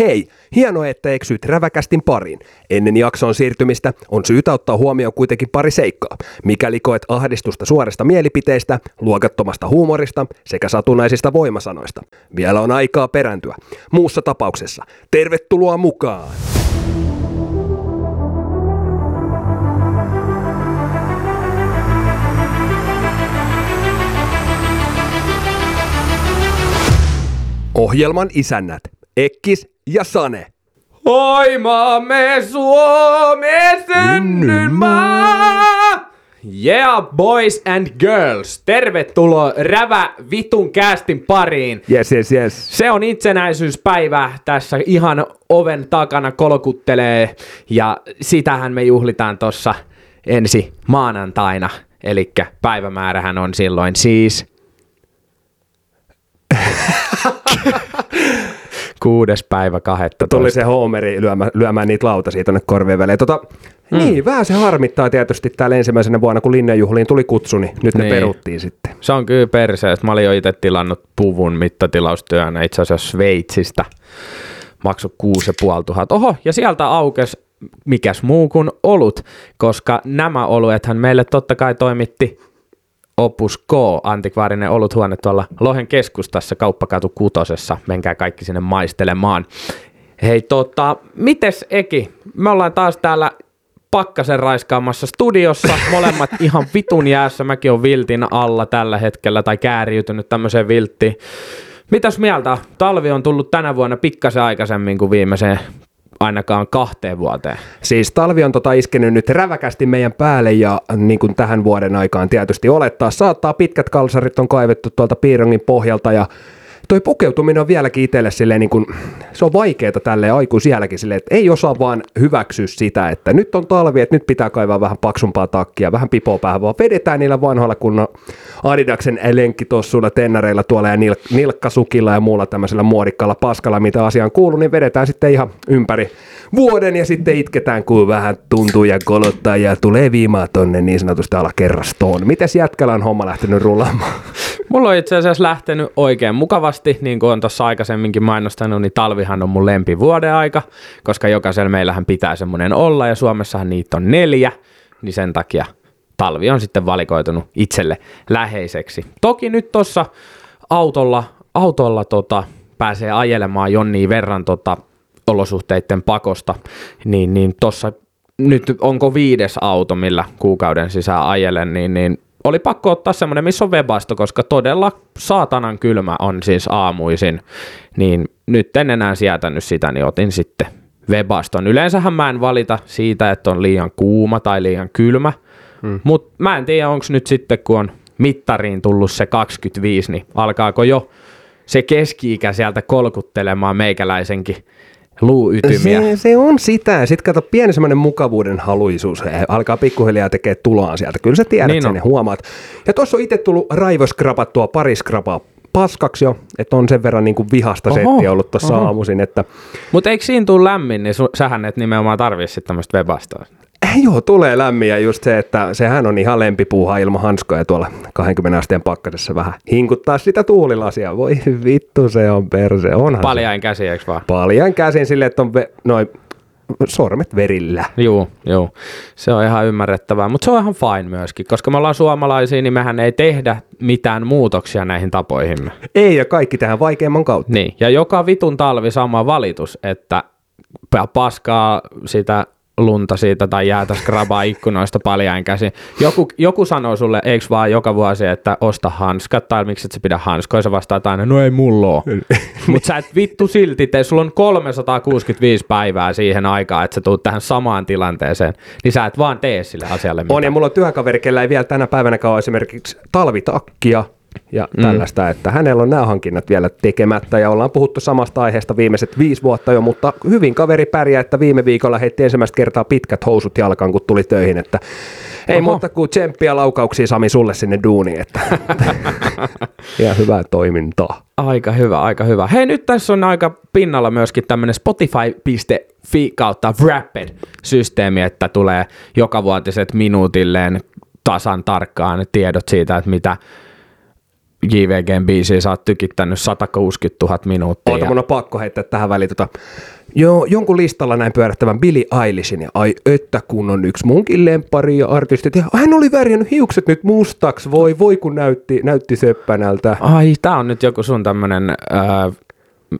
Hei, hienoa, että eksyit räväkästin pariin. Ennen jakson siirtymistä on syytä ottaa huomioon kuitenkin pari seikkaa. Mikäli koet ahdistusta suorista mielipiteistä, luokattomasta huumorista sekä satunnaisista voimasanoista. Vielä on aikaa perääntyä. Muussa tapauksessa, tervetuloa mukaan! Ohjelman isännät Ekkis ja Sane. Oi maamme Suomen synnyn maa! Yeah, boys and girls, tervetuloa Rävä Vitun käästin pariin. Yes, yes, yes. Se on itsenäisyyspäivä tässä ihan oven takana kolkuttelee ja sitähän me juhlitaan tuossa ensi maanantaina. Eli päivämäärähän on silloin siis kuudes päivä 12. Tuli se Homeri lyömään, lyömään niitä lautasia tuonne korvien väliin. Tota, mm. Niin, vähän se harmittaa tietysti täällä ensimmäisenä vuonna, kun linjanjuhliin tuli kutsu, niin nyt ne Niin. peruttiin sitten. Se on kyllä perseestä. Mä olin jo itse tilannut puvun mittatilaustyönä itse asiassa Sveitsistä. Maksu 6500. Oho, ja sieltä aukes mikäs muu kuin olut, koska nämä oluethan meille totta kai toimitti Opus K, antikvaarinen oluthuone tuolla Lohen keskustassa, kauppakatu kutosessa. Menkää kaikki sinne maistelemaan. Hei tota, mites Eki? Me ollaan taas täällä pakkasen raiskaamassa studiossa, molemmat ihan vitun jäässä. Mäkin on viltin alla tällä hetkellä tai kääriytynyt tämmöiseen vilttiin. Mitäs mieltä? Talvi on tullut tänä vuonna pikkasen aikaisemmin kuin viimeiseen ainakaan kahteen vuoteen. Siis talvi on tota iskenyt nyt räväkästi meidän päälle ja niin kuin tähän vuoden aikaan tietysti olettaa saattaa. Pitkät kalsarit on kaivettu tuolta piirongin pohjalta ja toi pukeutuminen on vieläkin itselle silleen niin kuin, se on vaikeaa tälle aikuisielläkin silleen, että ei osaa vaan hyväksyä sitä, että nyt on talvi, että nyt pitää kaivaa vähän paksumpaa takkia, vähän pipoa päähän, vaan vedetään niillä vanhoilla kunnon Adidaksen lenkkitossuilla, tennareilla tuolla ja nil- nilkkasukilla ja muulla tämmöisellä muodikkaalla paskalla, mitä asiaan kuuluu, niin vedetään sitten ihan ympäri vuoden ja sitten itketään, kun vähän tuntuu ja kolottaa ja tulee viimaa tonne niin sanotusti alakerrastoon. Mites jätkällä on homma lähtenyt rullaamaan? Mulla on itse asiassa lähtenyt oikein mukavasti, niin kuin on tuossa aikaisemminkin mainostanut, niin talvihan on mun lempi vuoden aika, koska jokaisella meillähän pitää semmoinen olla ja Suomessahan niitä on neljä, niin sen takia talvi on sitten valikoitunut itselle läheiseksi. Toki nyt tuossa autolla, autolla tota, pääsee ajelemaan jonnin verran tota, olosuhteiden pakosta, niin, niin tuossa nyt onko viides auto, millä kuukauden sisään ajelen, niin, niin oli pakko ottaa semmoinen, missä on webasto, koska todella saatanan kylmä on siis aamuisin, niin nyt en enää sietänyt sitä, niin otin sitten webaston. Yleensähän mä en valita siitä, että on liian kuuma tai liian kylmä, hmm. mutta mä en tiedä, onko nyt sitten, kun on mittariin tullut se 25, niin alkaako jo se keski-ikä sieltä kolkuttelemaan meikäläisenkin luuytymiä. Se, se on sitä. Sitten kato, pieni semmoinen mukavuuden haluisuus he alkaa pikkuhiljaa tekee tuloaan sieltä. Kyllä sä tiedät Niin sen on. ja huomaat. Ja tuossa on itse tullut raivoskrapattua pari skrapaa paskaksi jo, että on sen verran niin kuin vihasta Oho, settiä ollut tuossa aamuisin, että Mutta eikö siinä tule lämmin, niin su- sähän et nimenomaan tarvii sitten tämmöistä webastoa. Eh, Joo, tulee lämmin ja just se, että sehän on ihan lempipuuha ilman hanskoja tuolla 20 asteen pakkasessa vähän hinkuttaa sitä tuulilasia. Voi vittu, se on perse, onhan se. Paljain käsi, eikö vaan? Paljan käsin silleen, että on ve- noin sormet verillä. Juu, juu. Se on ihan ymmärrettävää, mutta se on ihan fine myöskin, koska me ollaan suomalaisia, niin mehän ei tehdä mitään muutoksia näihin tapoihimme. Ei, ja kaikki tähän vaikeimman kautta. Niin, ja joka vitun talvi sama valitus, että pa- paskaa sitä lunta siitä tai jäätä skrabaa ikkunoista paljain käsin. Joku, joku sanoo sulle, eikö vaan joka vuosi, että osta hanskat, tai miksi et sä pidä hanskoja, sä vastaat aina, no ei mulla. Mutta sä et vittu silti tee, sulla on 365 päivää siihen aikaan, että sä tuut tähän samaan tilanteeseen, niin sä et vaan tee sille asialle mitään. On, ja mulla on työkaveri, kellä ei vielä tänä päivänä ole esimerkiksi talvitakkia ja mm. tällaista, että hänellä on nämä hankinnat vielä tekemättä, ja ollaan puhuttu samasta aiheesta viimeiset viisi vuotta jo, mutta hyvin kaveri pärjää, että viime viikolla heitti ensimmäistä kertaa pitkät housut jalkaan, kun tuli töihin, että ei Oho. muuta kuin tsemppiä laukauksia Sami sulle sinne duuniin, että ja hyvää toimintaa. Aika hyvä, aika hyvä. Hei, nyt tässä on aika pinnalla myöskin tämmöinen spotify.fi kautta Wrapped-systeemi, että tulee jokavuotiset minuutilleen tasan tarkkaan tiedot siitä, että mitä JVGn biisiä sä oot tykittänyt 160 000 minuuttia. Oota, mun on pakko heittää tähän väliin tota, Joo, jonkun listalla näin pyörähtävän Billy Eilishin, ja ai että kun on yksi munkin lempari ja artistit, ja hän oli värjännyt hiukset nyt mustaksi, voi voi kun näytti, näytti seppänältä. Ai, tää on nyt joku sun tämmönen, äh,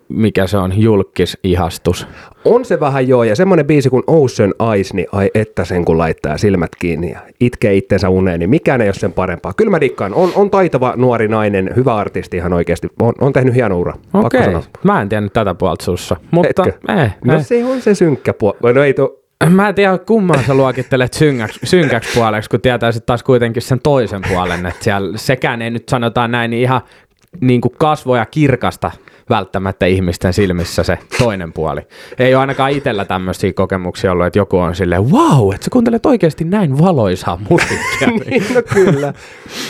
mikä se on, julkisihastus. On se vähän joo, ja semmonen biisi kuin Ocean Eyes, niin ai että sen kun laittaa silmät kiinni ja itkee itsensä uneen, niin mikään ei ole sen parempaa. Kyllä mä dikkaan, on, on taitava nuori nainen, hyvä artisti ihan oikeasti, on, on tehnyt hieno ura. Okei, sanoa. mä en tiennyt tätä puolta sussa. Mutta Etkö? eh, No eh. se on se synkkä puoli. No ei to, Mä en tiedä, kumman sä luokittelet synkkäksi, synkäksi puoleksi, kun tietää sitten taas kuitenkin sen toisen puolen, että siellä sekään ei nyt sanotaan näin niin ihan niin kuin kasvoja kirkasta välttämättä ihmisten silmissä se toinen puoli. Ei ole ainakaan itsellä tämmöisiä kokemuksia ollut, että joku on silleen, wow, että sä kuuntelet oikeasti näin valoisaa musiikkia. niin, no kyllä.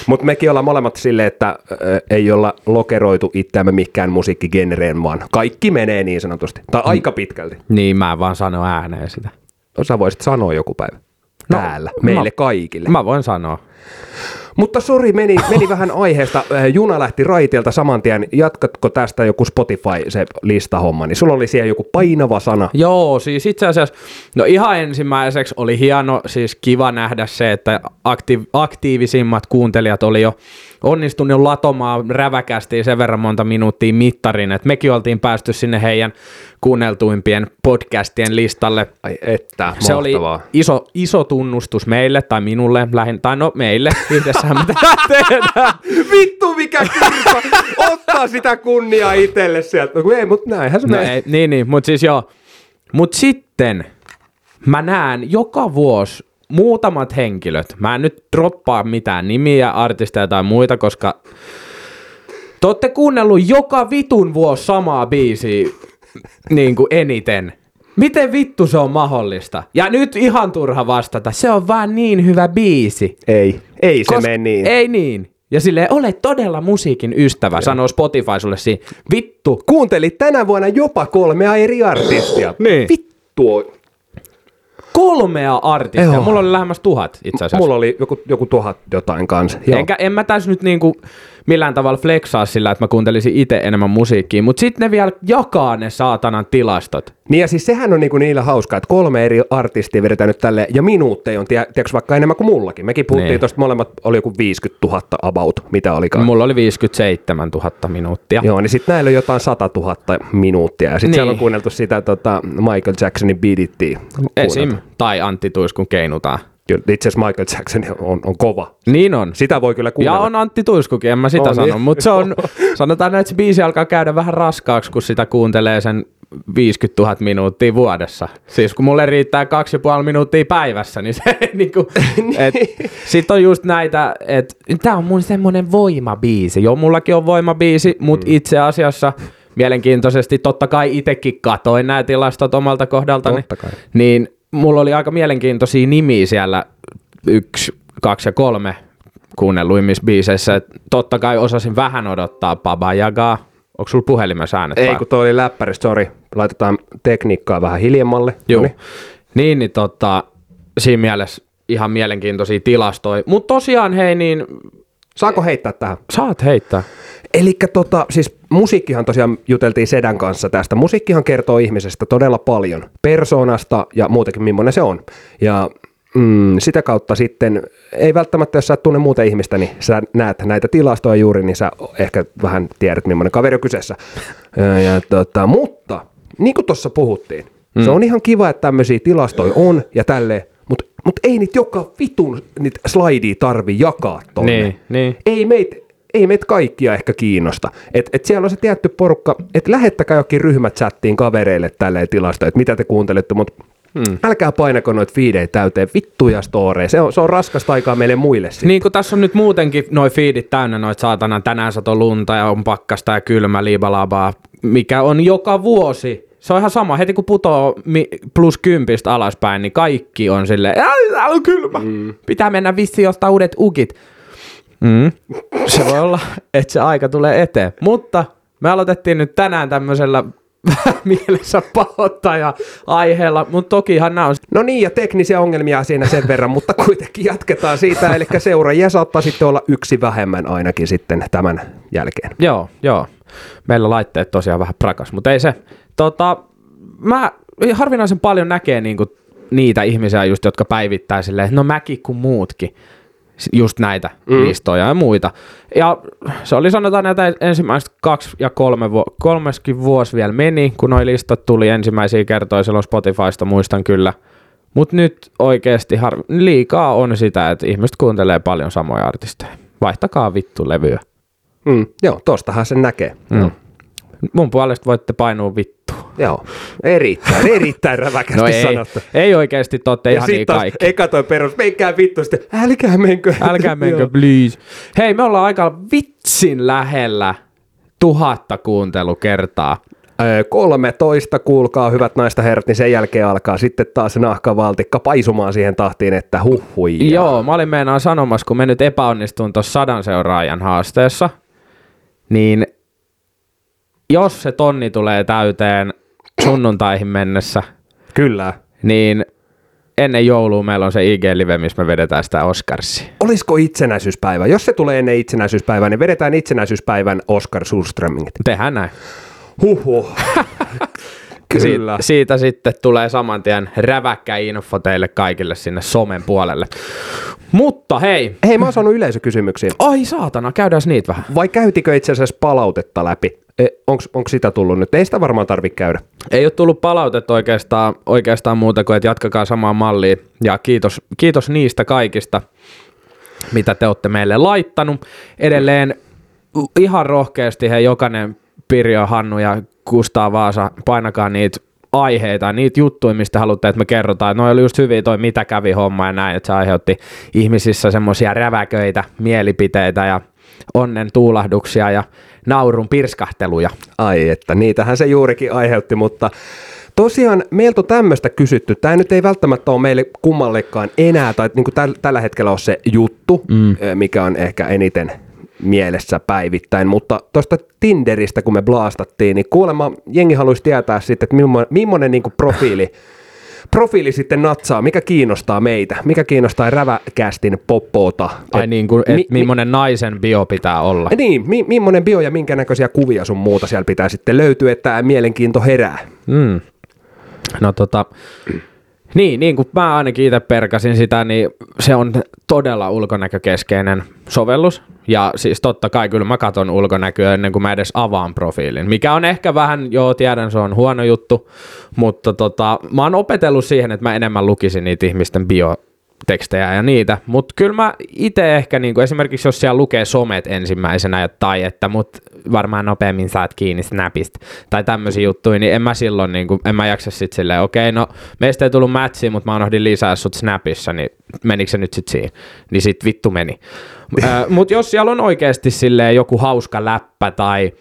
Mutta mekin ollaan molemmat silleen, että ö, ei olla lokeroitu itseämme mikään musiikkigenreen, vaan kaikki menee niin sanotusti. Tai aika pitkälti. niin, mä vaan sanon ääneen sitä. No sä voisit sanoa joku päivä. No, Täällä, meille mä- kaikille. Mä voin sanoa. Mutta sori, meni, meni vähän aiheesta. Äh, Juna lähti raiteelta saman tien. Jatkatko tästä joku Spotify, se listahomma? Niin sulla oli siellä joku painava sana. Joo, siis itse asiassa, no ihan ensimmäiseksi oli hieno, siis kiva nähdä se, että aktiiv- aktiivisimmat kuuntelijat oli jo onnistunut latomaan räväkästi sen verran monta minuuttia mittarin, että mekin oltiin päästy sinne heidän kuunneltuimpien podcastien listalle. Ai että, Se oli mahtavaa. iso, iso tunnustus meille, tai minulle, lähin, tai no meille, yhdessä mitä tehdään. Vittu mikä kirpa! Ottaa sitä kunniaa itselle sieltä. No ei, mutta näinhän se No ei, niin, niin, mutta siis joo. Mutta sitten mä näen joka vuosi muutamat henkilöt. Mä en nyt droppaa mitään nimiä, artisteja tai muita, koska te ootte kuunnellut joka vitun vuosi samaa biisiä niin kuin eniten. Miten vittu se on mahdollista? Ja nyt ihan turha vastata, se on vaan niin hyvä biisi. Ei, ei se Koska- mene niin. Ei niin. Ja silleen, ole todella musiikin ystävä, sanoo Spotify sulle siinä. Vittu, Kuuntelit tänä vuonna jopa kolmea eri artistia. Niin. Vittu. kolmea artistia. Joo. Mulla oli lähemmäs tuhat itse asiassa. Mulla oli joku, joku tuhat jotain kanssa. Joo. Enkä, en mä tässä nyt niinku millään tavalla flexaa sillä, että mä kuuntelisin itse enemmän musiikkia, mutta sitten ne vielä jakaa ne saatanan tilastot. Niin ja siis sehän on niinku niillä hauskaa, että kolme eri artistia vedetään nyt tälle, ja minuutteja on tie, tiedätkö, vaikka enemmän kuin mullakin. Mekin puhuttiin Niin. tuosta molemmat, oli joku 50 000 about, mitä olikaan. Mulla oli 57 000 minuuttia. Joo, niin sitten näillä on jotain 100 000 minuuttia, ja sitten Niin. siellä on kuunneltu sitä tota, Michael Jacksonin Beat Ittiä. Esim. Tai Antti Tuiskun keinutaan. Kyllä, Itse asiassa Michael Jackson on, on kova. Niin on. Sitä voi kyllä Ja kuunnella. on Antti Tuiskukin, en mä sitä On, sano, niin. mutta se on, sanotaan näin, että se biisi alkaa käydä vähän raskaaksi, kun sitä kuuntelee sen 50 000 minuuttia vuodessa. Siis kun mulle riittää 2,5 minuuttia päivässä, niin se niinku, et, sit on just näitä, että tää on mun semmonen voimabiisi. Joo, mullakin on voimabiisi, mutta Mm. itse asiassa mielenkiintoisesti, totta kai itekin katoin nämä tilastot omalta kohdaltani, Totta kai. niin mulla oli aika mielenkiintoisia nimiä siellä yksi, kaksi ja kolme kuunnelluimmissa biiseissä. Et totta kai osasin vähän odottaa Baba Yagaa. Onko sulla puhelimessa äänet Ei, vai? kun toi oli läppäri, sorry. Laitetaan tekniikkaa vähän hiljemmalle. Juu. Noniin. Niin, niin tota, siinä mielessä ihan mielenkiintoisia tilastoja. Mutta tosiaan hei, niin Saako heittää tähän? saat heittää. Eli tota, siis musiikkihan tosiaan juteltiin Sedän kanssa tästä. Musiikkihan kertoo ihmisestä todella paljon. Persoonasta ja muutenkin millainen se on. Ja mm, sitä kautta sitten, ei välttämättä jos sä et tunne muuta ihmistä, niin sä näet näitä tilastoja juuri, niin sä ehkä vähän tiedät millainen kaveri on kyseessä. ja, ja, tota, mutta niin kuin tuossa puhuttiin, mm. se on ihan kiva, että tämmöisiä tilastoja on ja tälleen, mutta mut ei niitä joka vitun niitä slidea tarvi jakaa tonne Niin, niin. ei meitä ei meitä kaikkia ehkä kiinnosta. Et, et siellä on se tietty porukka, että lähettäkää jokin ryhmät chattiin kavereille tälleen tilasta, että mitä te kuuntelette, mutta hmm. älkää painako noita fiidejä täyteen vittuja storeja. Se on, se on raskasta aikaa meille muille sitten. Niin kuin tässä on nyt muutenkin noi fiidit täynnä noita saatana tänään sato lunta ja on pakkasta ja kylmä liibalabaa, mikä on joka vuosi. Se on ihan sama, heti kun putoo plus kympistä alaspäin, niin kaikki on silleen, "Ai, täällä on kylmä, mm. pitää mennä vissiin ostaa uudet ukit. Mm. Se voi olla, että se aika tulee eteen. Mutta me aloitettiin nyt tänään tämmöisellä mielessä pahoittaja aiheella, mutta tokihan nämä on No niin, ja teknisiä ongelmia siinä sen verran, mutta kuitenkin jatketaan siitä, eli seuraajia saattaa sitten olla yksi vähemmän ainakin sitten tämän jälkeen. Joo, joo. Meillä laitteet tosiaan vähän prakas, mutta ei se. Tota, mä harvinaisen paljon näkee niinku niitä ihmisiä just, jotka päivittää silleen, no mäkin kuin muutkin just näitä mm. listoja ja muita. Ja se oli sanotaan, että ensimmäiset kaksi ja kolme vu- kolmeskin vuosi vielä meni, kun noi listat tuli ensimmäisiä kertoja silloin Spotifysta, muistan kyllä. Mutta nyt oikeasti har- liikaa on sitä, että ihmiset kuuntelee paljon samoja artisteja. Vaihtakaa vittu levyä. Mm, joo, tostahan sen näkee. Mm. Mun puolesta voitte painua vittu. Joo, erittäin, erittäin räväkästi No ei, sanottu. ei oikeasti totte Ja ihan niin kaikki. eka toi perus, menkää vittu sitten, älkää menkö. Älkää menkö, please. Hei, me ollaan aika vitsin lähellä tuhatta kuuntelukertaa. Öö, 13, kuulkaa hyvät naista herrat, niin sen jälkeen alkaa sitten taas nahkavaltikka paisumaan siihen tahtiin, että huhhui. Joo, mä olin meinaan sanomassa, kun me nyt epäonnistuin tuossa sadan seuraajan haasteessa, niin jos se tonni tulee täyteen sunnuntaihin mennessä, Kyllä. niin ennen joulua meillä on se IG-live, missä me vedetään sitä Oscarsia. Olisiko itsenäisyyspäivä? Jos se tulee ennen itsenäisyyspäivää, niin vedetään itsenäisyyspäivän Oscar Sundströmingit. Tehdään näin. Huhhuh. Kyllä. Siitä, siitä sitten tulee saman tien räväkkä info teille kaikille sinne somen puolelle. Mutta hei, Hei, mä oon saanut yleisökysymyksiä. ai saatana, käydään niitä vähän. Vai käytikö itse asiassa palautetta läpi? E, onko sitä tullut nyt? Ei sitä varmaan tarvitse käydä. Ei ole tullut palautetta oikeastaan, oikeastaan muuta kuin, että jatkakaa samaa mallia. Ja kiitos, kiitos niistä kaikista, mitä te olette meille laittanut. Edelleen ihan rohkeasti he jokainen Pirjo, Hannu ja Kustaa Vaasa, painakaa niitä aiheita, niitä juttuja, mistä haluatte, että me kerrotaan. No oli just hyvin toi mitä kävi homma ja näin, että se aiheutti ihmisissä semmoisia räväköitä, mielipiteitä ja onnen tuulahduksia ja naurun pirskahteluja. Ai että, niitähän se juurikin aiheutti, mutta tosiaan meiltä on tämmöistä kysytty. Tämä nyt ei välttämättä ole meille kummallekaan enää, tai niin kuin täl, tällä hetkellä on se juttu, mm. mikä on ehkä eniten mielessä päivittäin, mutta tuosta Tinderistä, kun me blaastattiin, niin kuulemma jengi haluaisi tietää sitten, että millainen, millainen niin profiili, profiili sitten natsaa, mikä kiinnostaa meitä, mikä kiinnostaa räväkästin poppoota. Ai Et niin kuin, että mi- mi- millainen naisen bio pitää olla. Niin, mi- millainen bio ja minkä näköisiä kuvia sun muuta siellä pitää sitten löytyä, että mielenkiinto herää. Mm. No tota, niin, niin kuin mä ainakin itse perkasin sitä, niin se on todella ulkonäkökeskeinen sovellus. Ja siis totta kai kyllä mä katon ulkonäköä ennen kuin mä edes avaan profiilin. Mikä on ehkä vähän, joo tiedän se on huono juttu, mutta tota, mä oon opetellut siihen, että mä enemmän lukisin niitä ihmisten bio tekstejä ja niitä, mutta kyllä mä itse ehkä niinku, esimerkiksi jos siellä lukee somet ensimmäisenä tai että mut varmaan nopeammin saat kiinni Snapista tai tämmöisiä juttuja, niin en mä silloin niinku, en mä jaksa sit silleen, okei no meistä ei tullut matchia, mutta mä unohdin lisää sut Snapissa, niin menikö se nyt sit siihen? Niin sit vittu meni. mutta jos siellä on oikeasti silleen joku hauska läppä tai,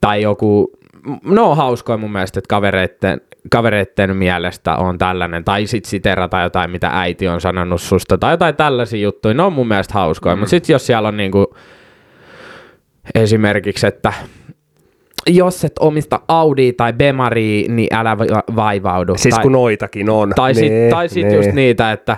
tai joku, no on hauskoja mun mielestä, että kavereitten, kavereitten mielestä on tällainen, tai sit siterata jotain, mitä äiti on sanonut susta, tai jotain tällaisia juttuja, ne on mun mielestä hauskoja, mm. mutta sitten jos siellä on niinku esimerkiksi, että jos et omista Audi tai Bemaria, niin älä va- vaivaudu. Siis tai, kun noitakin on. tai sit, Nee, tai sit just niitä, että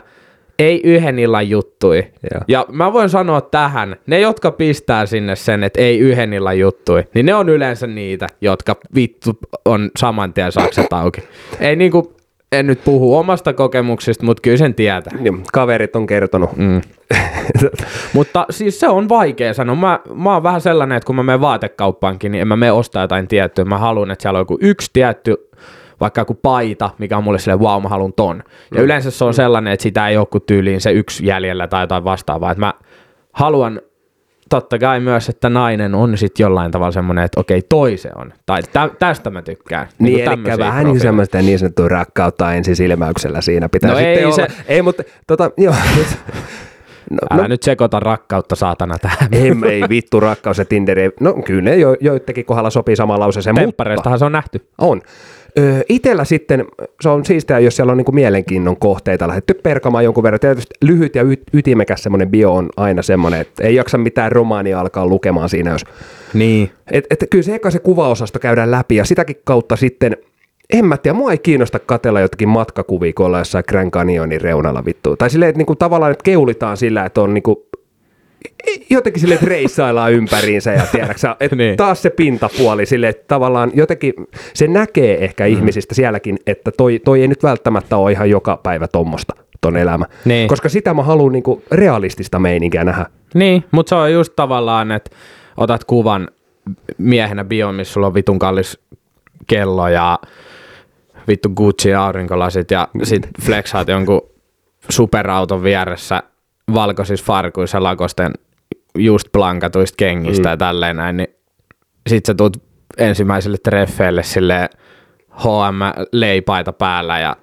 ei yhden illan juttui. Joo. Ja mä voin sanoa tähän, ne jotka pistää sinne sen, että ei yhden illan juttui, niin ne on yleensä niitä, jotka vittu on saman tien sakset auki. Ei niinku, en nyt puhu omasta kokemuksista, mutta kyllä sen tietää. Niin, kaverit on kertonut. Mm. Mutta siis se on vaikea sanoa. Mä, mä oon vähän sellainen, että kun mä menen vaatekauppaankin, niin en mä mene ostaa jotain tiettyä. Mä haluan, että siellä on joku yksi tietty, vaikka joku paita, mikä on mulle silleen, wow, mä haluan ton. Ja yleensä se on sellainen, että sitä ei ole kuin tyyliin se yksi jäljellä tai jotain vastaavaa. Että mä haluan totta kai myös, että nainen on sitten jollain tavalla semmoinen, että okei, toi se on. Tai tä, tästä mä tykkään. Niin, kuin eli vähän niin semmoista niin sanottua rakkautta ensisilmäyksellä siinä pitää No sitten ei olla. se- Ei, mutta tota, joo. nyt- No, Älä no, nyt sekoita rakkautta saatana tähän. ei, ei vittu rakkaus ja Tinder. ei- No kyllä ne jo, joidenkin kohdalla sopii lauseeseen, mutta Temppareistahan se on nähty. on. Öö, itellä sitten, se on siistiä, jos siellä on niinku mielenkiinnon kohteita lähdetty perkamaan jonkun verran. Tietysti lyhyt ja y- ytimekäs semmoinen bio on aina semmoinen, että ei jaksa mitään romaania alkaa lukemaan siinä, jos... Niin. Et, et, kyllä se eka se kuvaosasto käydään läpi ja sitäkin kautta sitten en mä tiedä, mua ei kiinnosta katella jotakin matkakuvia, kun ollaan jossain Grand Canyonin reunalla vittu. Tai silleen, että niinku, tavallaan että keulitaan sillä, että on niinku, jotenkin sille, että reissaillaan ympäriinsä ja tiedäksä, että Niin. taas se pintapuoli sille, että tavallaan jotenkin se näkee ehkä mm. ihmisistä sielläkin, että toi, toi ei nyt välttämättä ole ihan joka päivä tommosta ton elämä. Niin. Koska sitä mä haluan niinku realistista meininkiä nähdä. Niin, mutta se on just tavallaan, että otat kuvan miehenä bio, missä sulla on vitun kallis kello ja vittu Gucci aurinkolasit ja sit flexaat jonkun superauton vieressä valkoisissa farkuissa lakosten just blankatuista kengistä mm. ja tälleen näin, niin sit sä tuut ensimmäiselle treffeille sille HM-leipaita päällä ja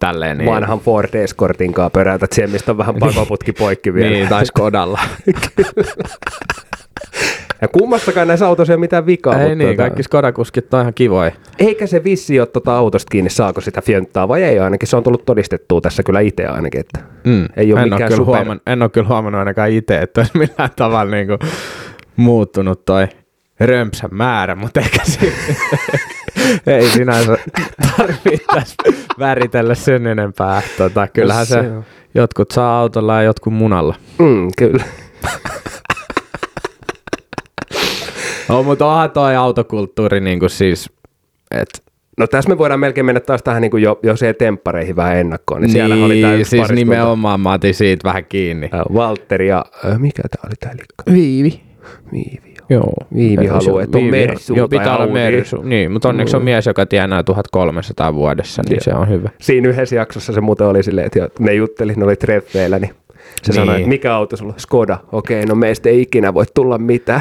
tälleen. Niin, Vanhan Ford Escortin kanssa pöräytät siihen, mistä on vähän pakoputki poikki vielä. niin, tai Skodalla. Ja kummassakaan näissä autoissa ei ole mitään vikaa. Ei mutta niin, tota- kaikki Skoda-kuskit on ihan kivoja. Eikä se vissi ole tuota autosta kiinni, saako sitä fjönttaa vai ei ainakin. Se on tullut todistettua tässä kyllä itse ainakin, että Mm. ei ole en, mikään ole kyllä super... huomannut, en ole kyllä huomannut ainakaan itse, että olisi millään tavalla niinku muuttunut toi römpsän määrä, mutta ehkä ei sinänsä tarvittaisi väritellä sen enempää. Tota, kyllähän se, Se jotkut saa autolla ja jotkut munalla. Mm, kyllä. No, mutta onhan toi autokulttuuri niin kuin siis, että No tässä me voidaan melkein mennä taas tähän niin kuin jo, jo se temppareihin vähän ennakkoon. Niin, siellä oli tämä yksi siis pariskunta. nimenomaan mä otin siitä vähän kiinni. Äh, Valtteri ja, äh, mikä tämä oli tämä likka? Viivi. Viivi. joo. Joo. Viivi haluaa, että on Mersulta Joo, pitää olla. Mersu. Niin, mutta onneksi on mies, joka tienaa 1300 vuodessa, niin se on hyvä. Siinä yhdessä jaksossa se muuten oli silleen, että jo- ne jutteli, ne oli treffeillä, niin se Niin. sanoi, että mikä auto sulla on? Skoda. Okei, no meistä ei ikinä voi tulla mitään.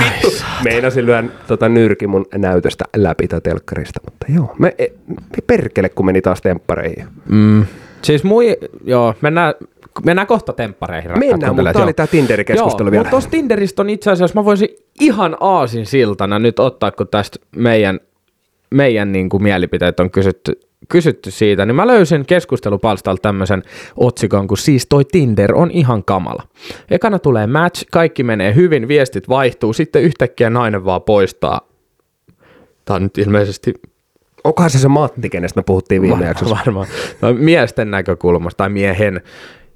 Vittu. Meinasin lyön tota nyrki mun näytöstä läpi tätä telkkarista, mutta joo. Me, e, me perkele, kun meni taas temppareihin. Mm. Siis mui, joo, mennään, mennään kohta temppareihin. Mennään, mutta tämä oli tämä Tinder-keskustelu Joo, vielä. mutta tuossa Tinderistä on itse asiassa, mä voisin ihan aasin siltana nyt ottaa, kun tästä meidän, meidän niin kuin mielipiteet on kysytty, kysytty siitä, niin mä löysin keskustelupalstalta tämmöisen otsikon, kun siis toi Tinder on ihan kamala. Ekana tulee match, kaikki menee hyvin, viestit vaihtuu, sitten yhtäkkiä nainen vaan poistaa. Tämä on nyt ilmeisesti Onkohan se se Matti, kenestä me puhuttiin viime jaksossa? Varmaan. No, miesten näkökulmasta tai miehen.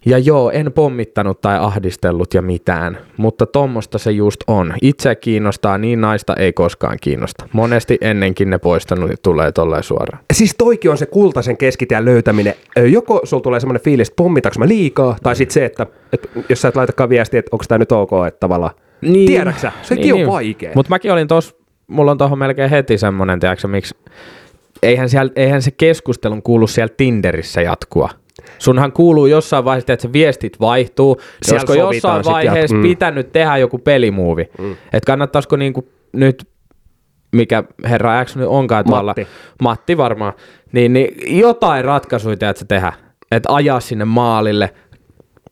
Ja joo, en pommittanut tai ahdistellut ja mitään, mutta tommosta se just on. Itse kiinnostaa, niin naista ei koskaan kiinnosta. Monesti ennenkin ne poistanut tulee tolleen suoraan. Siis toikin on se kultaisen keskitien löytäminen. Joko sulla tulee semmoinen fiilis, että pommitaks mä liikaa, tai sitten se, että, että jos sä et laitakaan viestiä, että onko tämä nyt ok, että tavallaan Niin. Tiedäksä? Sekin on vaikea. Mutta mäkin olin tos, mulla on tuohon melkein heti semmonen, tiedätkö miksi, eihän, siellä, eihän se keskustelun kuulu siellä Tinderissä jatkua. Sunhan kuuluu jossain vaiheessa, että se viestit vaihtuu. Siellä olisiko jossain vaiheessa jat- mm. pitänyt tehdä joku pelimuovi. Mm. Että kannattaisiko niinku nyt, mikä herra X nyt onkaan tuolla, Matti. Matti varmaan, niin, niin jotain ratkaisuja teet tehdä. Että ajaa sinne maalille,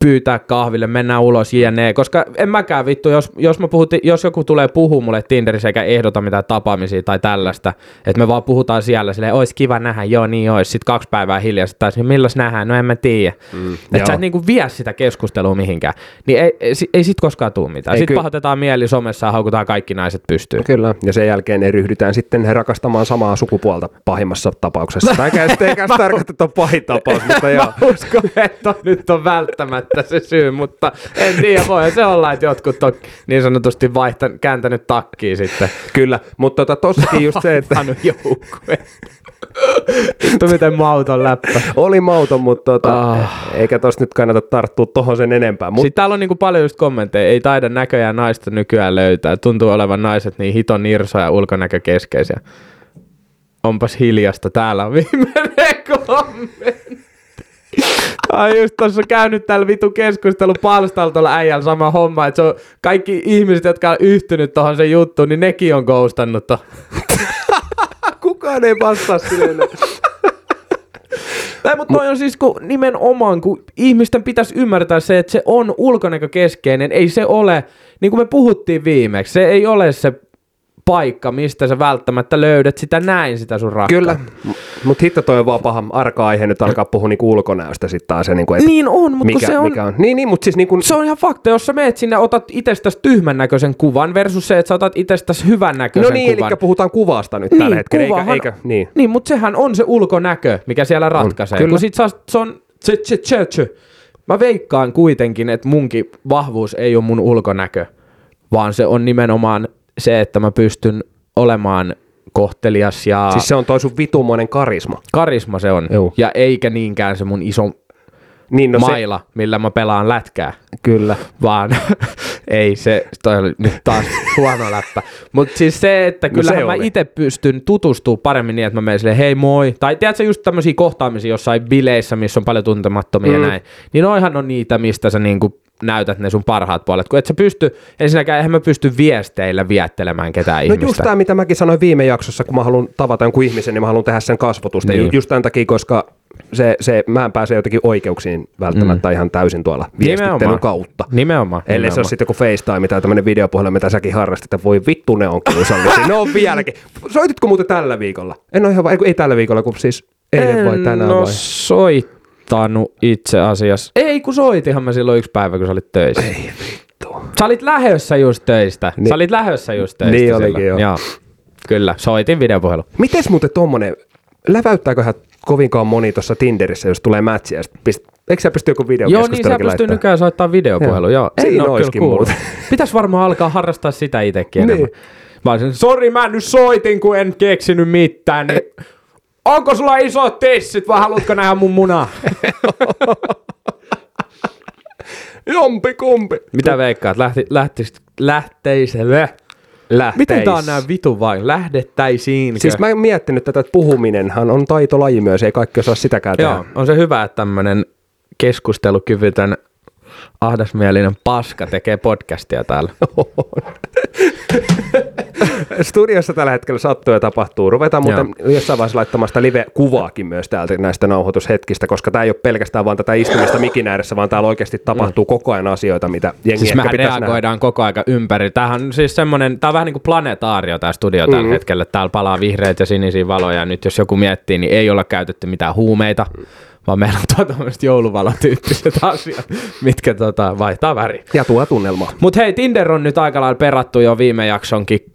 pyytää kahville, mennään ulos, jne. Koska en mäkään vittu, jos, jos, mä puhutin, jos joku tulee puhua mulle Tinderissä eikä ehdota mitään tapaamisia tai tällaista, että me vaan puhutaan siellä silleen, olisi kiva nähdä, joo niin olisi, sitten kaksi päivää hiljaa, sitten taas, milloin nähdään, no en mä tiedä. Mm, että sä et niinku vie sitä keskustelua mihinkään, niin ei, ei, ei sit koskaan tule mitään. Ei Sitten ky- pahoitetaan mieli somessa ja haukutaan kaikki naiset pystyyn. Kyllä, ja sen jälkeen ne ryhdytään sitten rakastamaan samaa sukupuolta pahimmassa tapauksessa. Sitten eikä se tarkoita, että on pahin tapaus, mutta joo. Mä uskon, että nyt on välttämättä se syy, mutta en tiedä, voi se olla, että jotkut on niin sanotusti vaihtan, kääntänyt takkiin sitten. Kyllä, mutta tota, tossakin just se, että Vaihtanut joukkue. Vittu miten mauton läppä. oli mauton, mutta tota, Ah. eikä tossa nyt kannata tarttua tohon sen enempää. Mut, Sitten täällä on niinku paljon just kommentteja, ei taida näköjään naista nykyään löytää. Tuntuu olevan naiset niin hiton nirsoja ja ulkonäkökeskeisiä. Onpas hiljasta, täällä on viimeinen kommentti. Ai just tuossa käynyt täällä vitu keskustelu palstalla tuolla äijällä sama homma, että se on kaikki ihmiset, jotka on yhtynyt tuohon sen juttuun, niin nekin on ghostannut to. kukaan ei vastaa silleen. Tai mutta toi on siis kun nimenomaan, kun ihmisten pitäisi ymmärtää se, että se on ulkonäkökeskeinen, ei se ole, niin kuin me puhuttiin viimeksi, se ei ole se paikka, mistä sä välttämättä löydät sitä näin, sitä sun rakkautta. Kyllä, mutta hitto toi on vaan paha arka aihe nyt alkaa puhua niinku ulkonäöstä sitten taas. Niinku, Niin on, mutta mikä, se on, mikä on. Niin, niin mutta siis niinku, se on ihan fakta, jos sä meet sinne, otat itsestäsi tyhmän näköisen kuvan versus se, että sä otat itsestäsi hyvän näköisen no niin, kuvan. eli puhutaan kuvasta nyt tällä hetkellä, eikä, kuvahan- eikä niin. Niin, mutta sehän on se ulkonäkö, mikä siellä ratkaisee. kyllä. Kun sit saa, se on, se, se, se, se. Mä veikkaan kuitenkin, että munkin vahvuus ei ole mun ulkonäkö, vaan se on nimenomaan se, että mä pystyn olemaan kohtelias ja Siis se on toi sun vitumoinen karisma. karisma se on. Juu. Ja eikä niinkään se mun iso Niin, no no se, maila, millä mä pelaan lätkää. kyllä. vaan ei se, toi oli nyt taas huono läppä. Mutta siis se, että No kyllähän se mä itse pystyn tutustumaan paremmin niin, että mä menen silleen, hei moi. Tai tiedätkö just tämmöisiä kohtaamisia jossain bileissä, missä on paljon tuntemattomia mm. ja näin. Niin noihan on niitä, mistä sä niinku näytät ne sun parhaat puolet. Kun et sä pysty, ensinnäkään eihän mä pysty viesteillä viettelemään ketään No ihmistä. just tämä, mitä mäkin sanoin viime jaksossa, kun mä haluan tavata jonkun ihmisen, niin mä haluan tehdä sen kasvotusta. Niin. Just tämän takia, koska se, se, mä en pääse jotenkin oikeuksiin välttämättä mm. ihan täysin tuolla viestittelyn Nimenomaan. kautta. Nimenomaan. Ellei se ole sitten joku FaceTime tai tämmöinen videopuhelu, mitä säkin harrastit, että voi vittu ne on kiusallisia. ne on vieläkin. Soititko muuten tällä viikolla? En ole ihan, va- ei, ei tällä viikolla, kun siis eilen vai tänään no vai? Soittanut itse asiassa. Ei, kun soitinhan mä silloin yksi päivä, kun sä olit töissä. Ei vittu. Sä olit lähössä just töistä. Niin. Sä olit lähössä just töistä. Niin silloin. olikin, joo. joo. Kyllä, soitin videopuhelu. Mites muuten tommonen, läväyttääköhän kovinkaan moni tuossa Tinderissä, jos tulee matchia, pist, eikö sä pysty joku Joo, niin sä pystyy nykyään soittaa videopuhelu, joo. En Siinä oo kyllä oiskin kuullut. muuten. Pitäis varmaan alkaa harrastaa sitä itekin Niin. enemmän. Mä olisin, sori mä nyt soitin, kun en keksinyt mitään, niin onko sulla isot tissit vai haluatko nähdä mun munaa? Jompi kumpi. Mitä veikkaat, lähti, lähtis, lähteiselle? Lähteis. Miten tää on nää vitu vain? Lähdettäisiinkö? Siis mä en miettinyt tätä, että puhuminenhan on taitolaji myös, ei kaikki osaa sitäkään tehdä. Joo, on se hyvä, että tämmönen keskustelukyvytön ahdasmielinen paska tekee podcastia täällä. Studiossa tällä hetkellä sattuu ja tapahtuu. Ruvetaan muuten jossain vaiheessa laittamaan sitä live-kuvaakin myös täältä näistä nauhoitushetkistä, koska tämä ei ole pelkästään vaan tätä istumista mikin ääressä, vaan täällä oikeasti tapahtuu koko ajan asioita, mitä jengi Siis ehkä pitäisi nähdä. reagoidaan koko aika ympäri. Tämähän on siis semmoinen, tää on vähän niin kuin planetaario tämä studio tällä Mhm. hetkellä. Täällä palaa vihreitä ja sinisiä valoja. Ja nyt jos joku miettii, niin ei olla käytetty mitään huumeita, vaan meillä on tuo tämmöiset jouluvalotyyppiset asiat, mitkä tota, vaihtaa väriä. Ja tuo tunnelma. Mutta hei, Tinder on nyt aika lailla perattu jo viime jaksonkin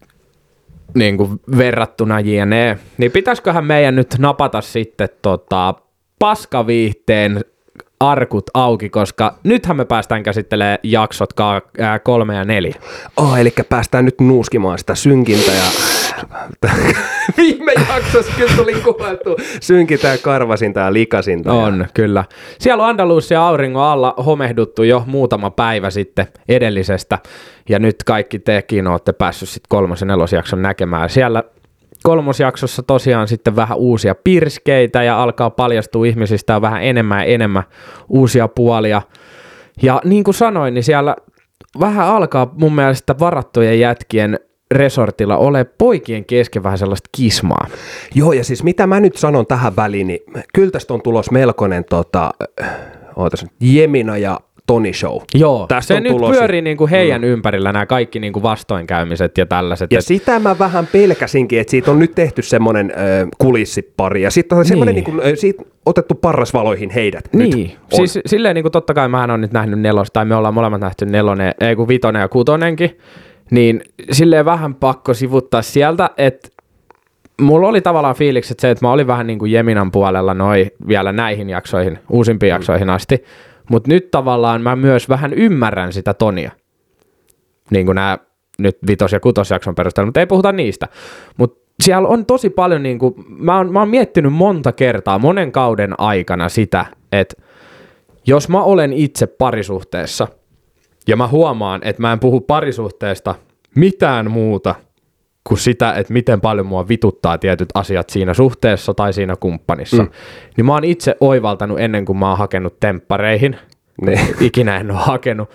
niin kuin verrattuna JNE. Niin pitäisiköhän meidän nyt napata sitten tota, paskaviihteen arkut auki, koska nythän me päästään käsittelemään jaksot ka- ää, kolme ja neljä. Oh, eli päästään nyt nuuskimaan sitä synkintä ja... Viime jaksossa kyllä tuli kuvattu synkintä ja karvasinta ja likasinta. ja- On, kyllä. Siellä on Andalusia auringon alla homehduttu jo muutama päivä sitten edellisestä, ja nyt kaikki tekin olette päässyt sitten kolmosen nelosjakson näkemään. Siellä kolmosjaksossa tosiaan sitten vähän uusia pirskeitä, ja alkaa paljastua ihmisistä vähän enemmän ja enemmän uusia puolia. Ja niin kuin sanoin, niin siellä vähän alkaa mun mielestä varattujen jätkien resortilla ole poikien kesken vähän sellaista kismaa. Joo, ja siis mitä mä nyt sanon tähän väliin, niin kyllä tästä on tulos melkoinen tota, ootas Jemina ja Toni Show. Joo, Tästä se on nyt tulos- pyörii niinku heidän mm. ympärillä nämä kaikki niinku vastoinkäymiset ja tällaiset. Ja et- sitä mä vähän pelkäsinkin, että siitä on nyt tehty semmoinen ö, kulissipari, ja sitten on semmoinen Niin. niin. Niin siitä otettu parrasvaloihin heidät niin, nyt. On. siis silleen niinku totta kai mähän on nyt nähnyt nelos, tai me ollaan molemmat nähty nelonen, ei kun vitonen ja kutonenkin, niin silleen vähän pakko sivuttaa sieltä, että mulla oli tavallaan fiilikset se, että mä olin vähän niin kuin Jeminan puolella noi vielä näihin jaksoihin, uusimpiin Mm. jaksoihin asti, mutta nyt tavallaan mä myös vähän ymmärrän sitä Tonia. Niin kuin nämä nyt vitos- ja kutosjakson perusteella, mutta ei puhuta niistä. Mutta siellä on tosi paljon, niin kuin, mä, oon, mä oon miettinyt monta kertaa, monen kauden aikana sitä, että jos mä olen itse parisuhteessa ja mä huomaan, että mä en puhu parisuhteesta mitään muuta kuin sitä, että miten paljon mua vituttaa tietyt asiat siinä suhteessa tai siinä kumppanissa, mm. niin mä oon itse oivaltanut ennen kuin mä oon hakenut temppareihin, Niin. ikinä en ole hakenut,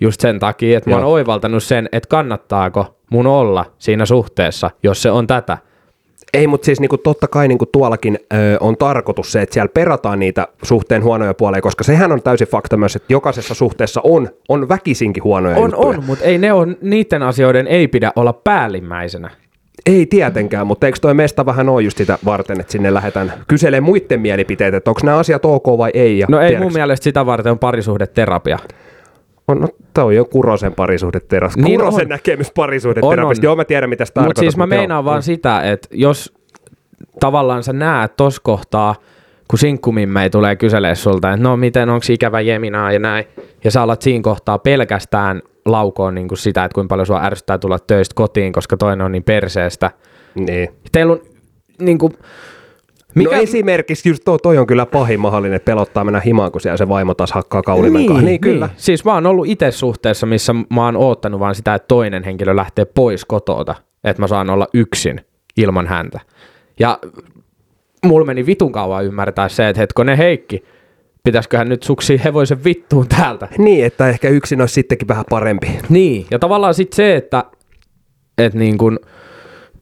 just sen takia, että mä oon Joo. oivaltanut sen, että kannattaako mun olla siinä suhteessa, jos se on tätä. Ei, mutta siis niinku totta kai niinku tuollakin ö, on tarkoitus se, että siellä perataan niitä suhteen huonoja puolia, koska sehän on täysin fakta myös, että jokaisessa suhteessa on, on väkisinkin huonoja On, juttuja. on, mutta ei ne on, niiden asioiden ei pidä olla päällimmäisenä. Ei tietenkään, mutta eikö toi mesta vähän ole just sitä varten, että sinne lähdetään kyselemään muiden mielipiteitä, että onko nämä asiat ok vai ei. Ja No ei tiedätkö- mun mielestä sitä varten on parisuhdeterapia. On, no, toi on Kurosen parisuhdeteras. Niin Kurosen on. näkemys on. Joo, mä tiedän mitä se Mutta siis mä meinaan vaan Mm. sitä, että jos tavallaan sä näet tos kohtaa, kun sinkkumimmei tulee kyselee sulta, että no miten, onko ikävä Jeminaa ja näin, ja sä alat siinä kohtaa pelkästään laukoon niin kuin sitä, että kuinka paljon sua ärsyttää tulla töistä kotiin, koska toinen on niin perseestä. Niin. Teillä on niin kuin, Mikä? No esimerkiksi just toi, toi on kyllä pahin mahdollinen, että pelottaa mennä himaan, kun siellä se vaimo taas hakkaa kaulimen niin, niin, kyllä. Niin. Siis mä oon ollut itse suhteessa, missä mä oon oottanut vaan sitä, että toinen henkilö lähtee pois kotoota, että mä saan olla yksin ilman häntä. Ja mulla meni vitun kauan ymmärtää se, että hetkonen Heikki, pitäisiköhän nyt suksi hevoisen vittuun täältä. Niin, että ehkä yksin olisi sittenkin vähän parempi. Niin, ja tavallaan sitten se, että, että niin kun,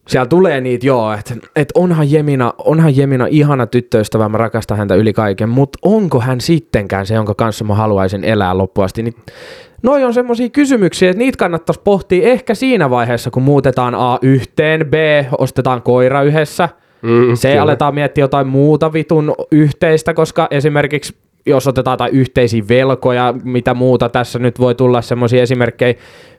siellä tulee niitä, joo, että, että onhan, Jemina, onhan Jemina ihana tyttöystävä, mä rakastan häntä yli kaiken, mutta onko hän sittenkään se, jonka kanssa mä haluaisin elää loppuasti, niin Noi on semmoisia kysymyksiä, että niitä kannattaisi pohtia ehkä siinä vaiheessa, kun muutetaan A yhteen, B, ostetaan koira yhdessä, Mm, se kyllä. aletaan miettiä jotain muuta vitun yhteistä, koska esimerkiksi jos otetaan jotain yhteisiä velkoja, mitä muuta tässä nyt voi tulla semmoisia esimerkkejä,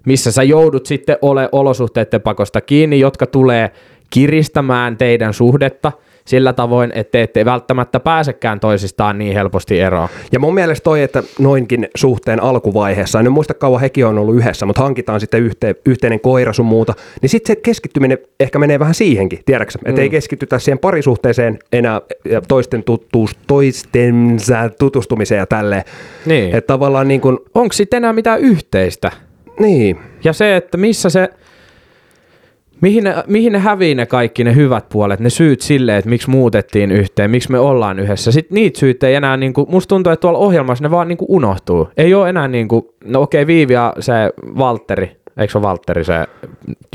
missä sä joudut sitten ole olosuhteiden pakosta kiinni, jotka tulee kiristämään teidän suhdetta sillä tavoin, että te ette välttämättä pääsekään toisistaan niin helposti eroon. Ja mun mielestä toi, että noinkin suhteen alkuvaiheessa, en muista kauan hekin on ollut yhdessä, mutta hankitaan sitten yhteen, yhteinen koira sun muuta, niin sitten se keskittyminen ehkä menee vähän siihenkin, tiedätkö? Että ei keskitytä siihen parisuhteeseen enää ja toisten tuttuus, toistensa tutustumiseen ja tälleen. Niin. Että tavallaan niin kuin, Onko sitten enää mitään yhteistä? niin, Ja se, että missä se, mihin ne, mihin ne hävii ne kaikki ne hyvät puolet, ne syyt sille, että miksi muutettiin yhteen, miksi me ollaan yhdessä. Sitten niitä syyt ei enää, niinku, musta tuntuu, että tuolla ohjelmassa ne vaan niinku unohtuu. Ei ole enää niinku, no okei Viivi ja se Valtteri, eikö se Valtteri se,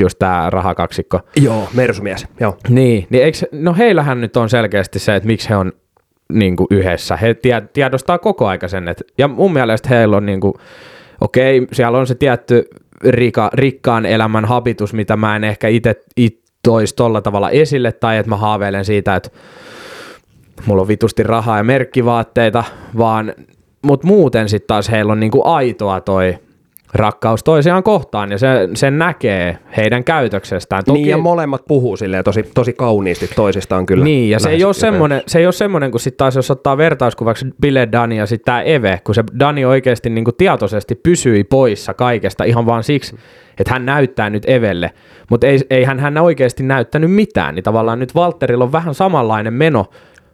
just tää rahakaksikko. joo, mersumies, joo. Niin, niin eikö, no heillähän nyt on selkeästi se, että miksi he on niin kuin yhdessä. He tie, tiedostaa koko aika sen, että, ja mun mielestä heillä on niin kuin, okei, siellä on se tietty rika, rikkaan elämän habitus, mitä mä en ehkä itse it toisi tolla tavalla esille, tai että mä haaveilen siitä, että mulla on vitusti rahaa ja merkkivaatteita, vaan, mutta muuten sitten taas heillä on niinku aitoa toi rakkaus toisiaan kohtaan, ja se, sen näkee heidän käytöksestään. Toki... Niin ja molemmat puhuu silleen tosi, tosi kauniisti toisistaan kyllä. Niin, ja se ei, ole semmoinen, se ei ole semmoinen, kun sitten taas jos ottaa vertauskuvaksi Bile Dani ja sitten tämä Eve, kun se Dani oikeasti niin kuin tietoisesti pysyi poissa kaikesta ihan vaan siksi, että hän näyttää nyt Evelle, mutta ei, ei hän, hän oikeasti näyttänyt mitään, niin tavallaan nyt Walterilla on vähän samanlainen meno,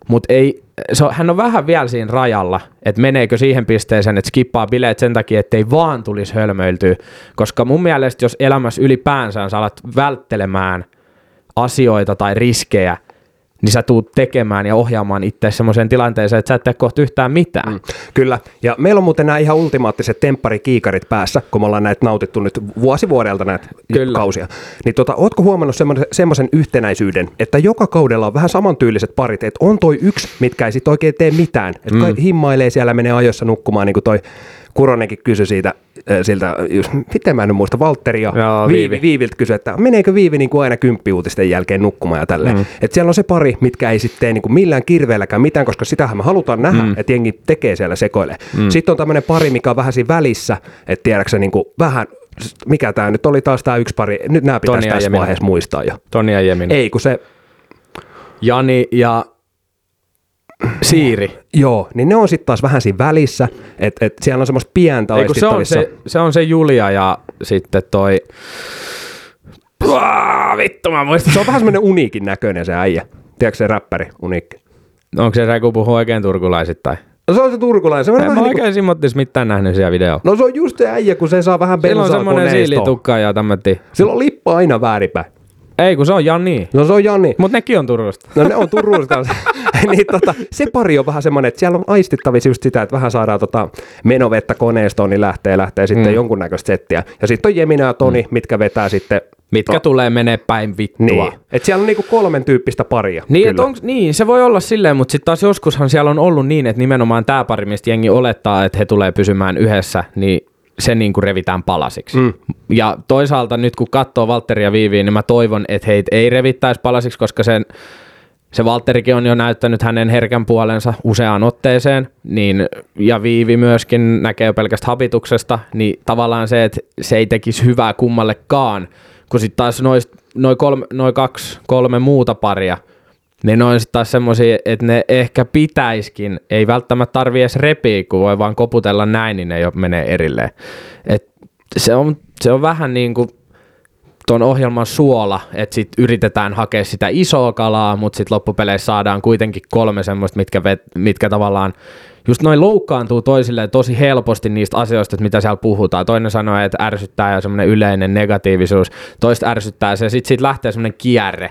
mutta ei, se on, hän on vähän vielä siinä rajalla, että meneekö siihen pisteeseen, että skippaa bileet sen takia, ettei vaan tulisi hölmöiltyä, koska mun mielestä jos elämässä ylipäänsä sä alat välttelemään asioita tai riskejä, niin sä tuut tekemään ja ohjaamaan itse semmoiseen tilanteeseen, että sä et tee kohta yhtään mitään. Mm. Kyllä, ja meillä on muuten nämä ihan ultimaattiset tempparikiikarit päässä, kun me ollaan näitä nautittu nyt vuosi vuodelta näitä Kyllä. kausia. Niin tota, ootko huomannut semmoisen, yhtenäisyyden, että joka kaudella on vähän samantyyliset parit, että on toi yksi, mitkä ei sit oikein tee mitään, että mm. himmailee siellä, menee ajoissa nukkumaan, niin kuin toi Kuronenkin kysyi siitä, siltä, just, miten mä en muista, Valtteri ja Joo, Viivi, Viivi. Viiviltä kysyi, että meneekö Viivi niin kuin aina kymppiuutisten jälkeen nukkumaan ja tälleen. Mm. Että siellä on se pari, mitkä ei sitten niin kuin millään kirveelläkään mitään, koska sitähän me halutaan nähdä, mm. että jengi tekee siellä sekoille. Mm. Sitten on tämmöinen pari, mikä on vähän siinä välissä, että tiedätkö niin kuin vähän, mikä tämä nyt oli taas tämä yksi pari, nyt nämä pitäisi tässä Jemina. vaiheessa muistaa jo. Toni ja Jemin. Ei, kun se, Jani ja Siiri. joo, niin ne on sitten taas vähän siinä välissä, että et siellä on semmoista pientä Ei, kun se, on se, se on se Julia ja sitten toi... Puaa, vittu mä muistan. se on vähän semmoinen uniikin näköinen se äijä. Tiedätkö se räppäri, uniikki? Onko se se, kun puhuu oikein turkulaisittain? No se on se turkulainen, se on En mä niin kuin, oikein Simottis mitään nähnyt siellä videolla. no se on just se äijä, kun se saa vähän Sillä on bensaa koneistoon. siilitukka ja tämmötti. Sillä on lippa aina väärinpäin. Ei, kun se on Jani. No se on Jani. Mut nekin on Turusta. No ne on Turusta. niin tota, se pari on vähän semmoinen, että siellä on aistittavissa just sitä, että vähän saadaan tota menovettä koneistoon, niin lähtee, lähtee sitten Mm. jonkunnäköistä settiä. Ja sitten on Jemina ja Toni, mitkä vetää sitten... Mitkä no, tulee menee päin vittua. Niin. Et siellä on niinku kolmen tyyppistä paria. Niin, et kyllä. onks, niin, se voi olla silleen, mutta sitten taas joskushan siellä on ollut niin, että nimenomaan tämä pari, mistä jengi olettaa, että he tulee pysymään yhdessä, niin se niin kuin revitään palasiksi. Mm. Ja toisaalta nyt kun katsoo Valtteria Viiviin, niin mä toivon, että heitä ei revittäisi palasiksi, koska sen, se Valtterikin on jo näyttänyt hänen herkän puolensa useaan otteeseen, niin, ja Viivi myöskin näkee pelkästä habituksesta, niin tavallaan se, että se ei tekisi hyvää kummallekaan, kun sitten taas noin noi kolme, noi kaksi, kolme muuta paria, niin ne on sitten taas semmoisia, että ne ehkä pitäiskin, ei välttämättä tarvi edes repiä, kun voi vaan koputella näin, niin ne jo menee erilleen. Et se, on, se on vähän niin kuin tuon ohjelman suola, että sit yritetään hakea sitä isoa kalaa, mutta sitten loppupeleissä saadaan kuitenkin kolme semmoista, mitkä, vet, mitkä tavallaan just noin loukkaantuu toisilleen tosi helposti niistä asioista, että mitä siellä puhutaan. Toinen sanoo, että ärsyttää ja semmoinen yleinen negatiivisuus, toista ärsyttää se, sitten siitä lähtee semmoinen kierre.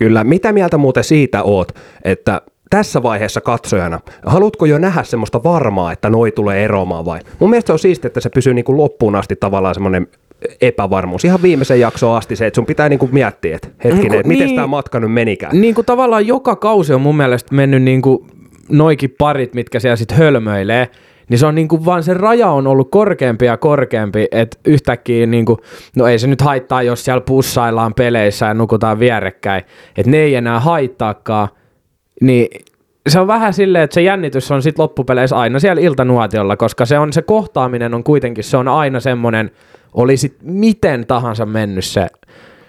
Kyllä. Mitä mieltä muuten siitä oot, että tässä vaiheessa katsojana, haluatko jo nähdä semmoista varmaa, että noi tulee eroamaan vai? Mun mielestä se on siistiä, että se pysyy niin kuin loppuun asti tavallaan semmoinen epävarmuus. Ihan viimeisen jaksoon asti se, että sun pitää niinku miettiä, että hetkinen, niin, että miten niin, tämä matka nyt menikään. Niin kuin tavallaan joka kausi on mun mielestä mennyt niin kuin noikin parit, mitkä siellä sitten hölmöilee, niin se on niin kuin vaan se raja on ollut korkeampi ja korkeampi, että yhtäkkiä niin kuin, no ei se nyt haittaa, jos siellä pussaillaan peleissä ja nukutaan vierekkäin, että ne ei enää haittaakaan, niin se on vähän silleen, että se jännitys on sitten loppupeleissä aina siellä iltanuotiolla, koska se on se kohtaaminen on kuitenkin, se on aina semmoinen, olisi miten tahansa mennyt se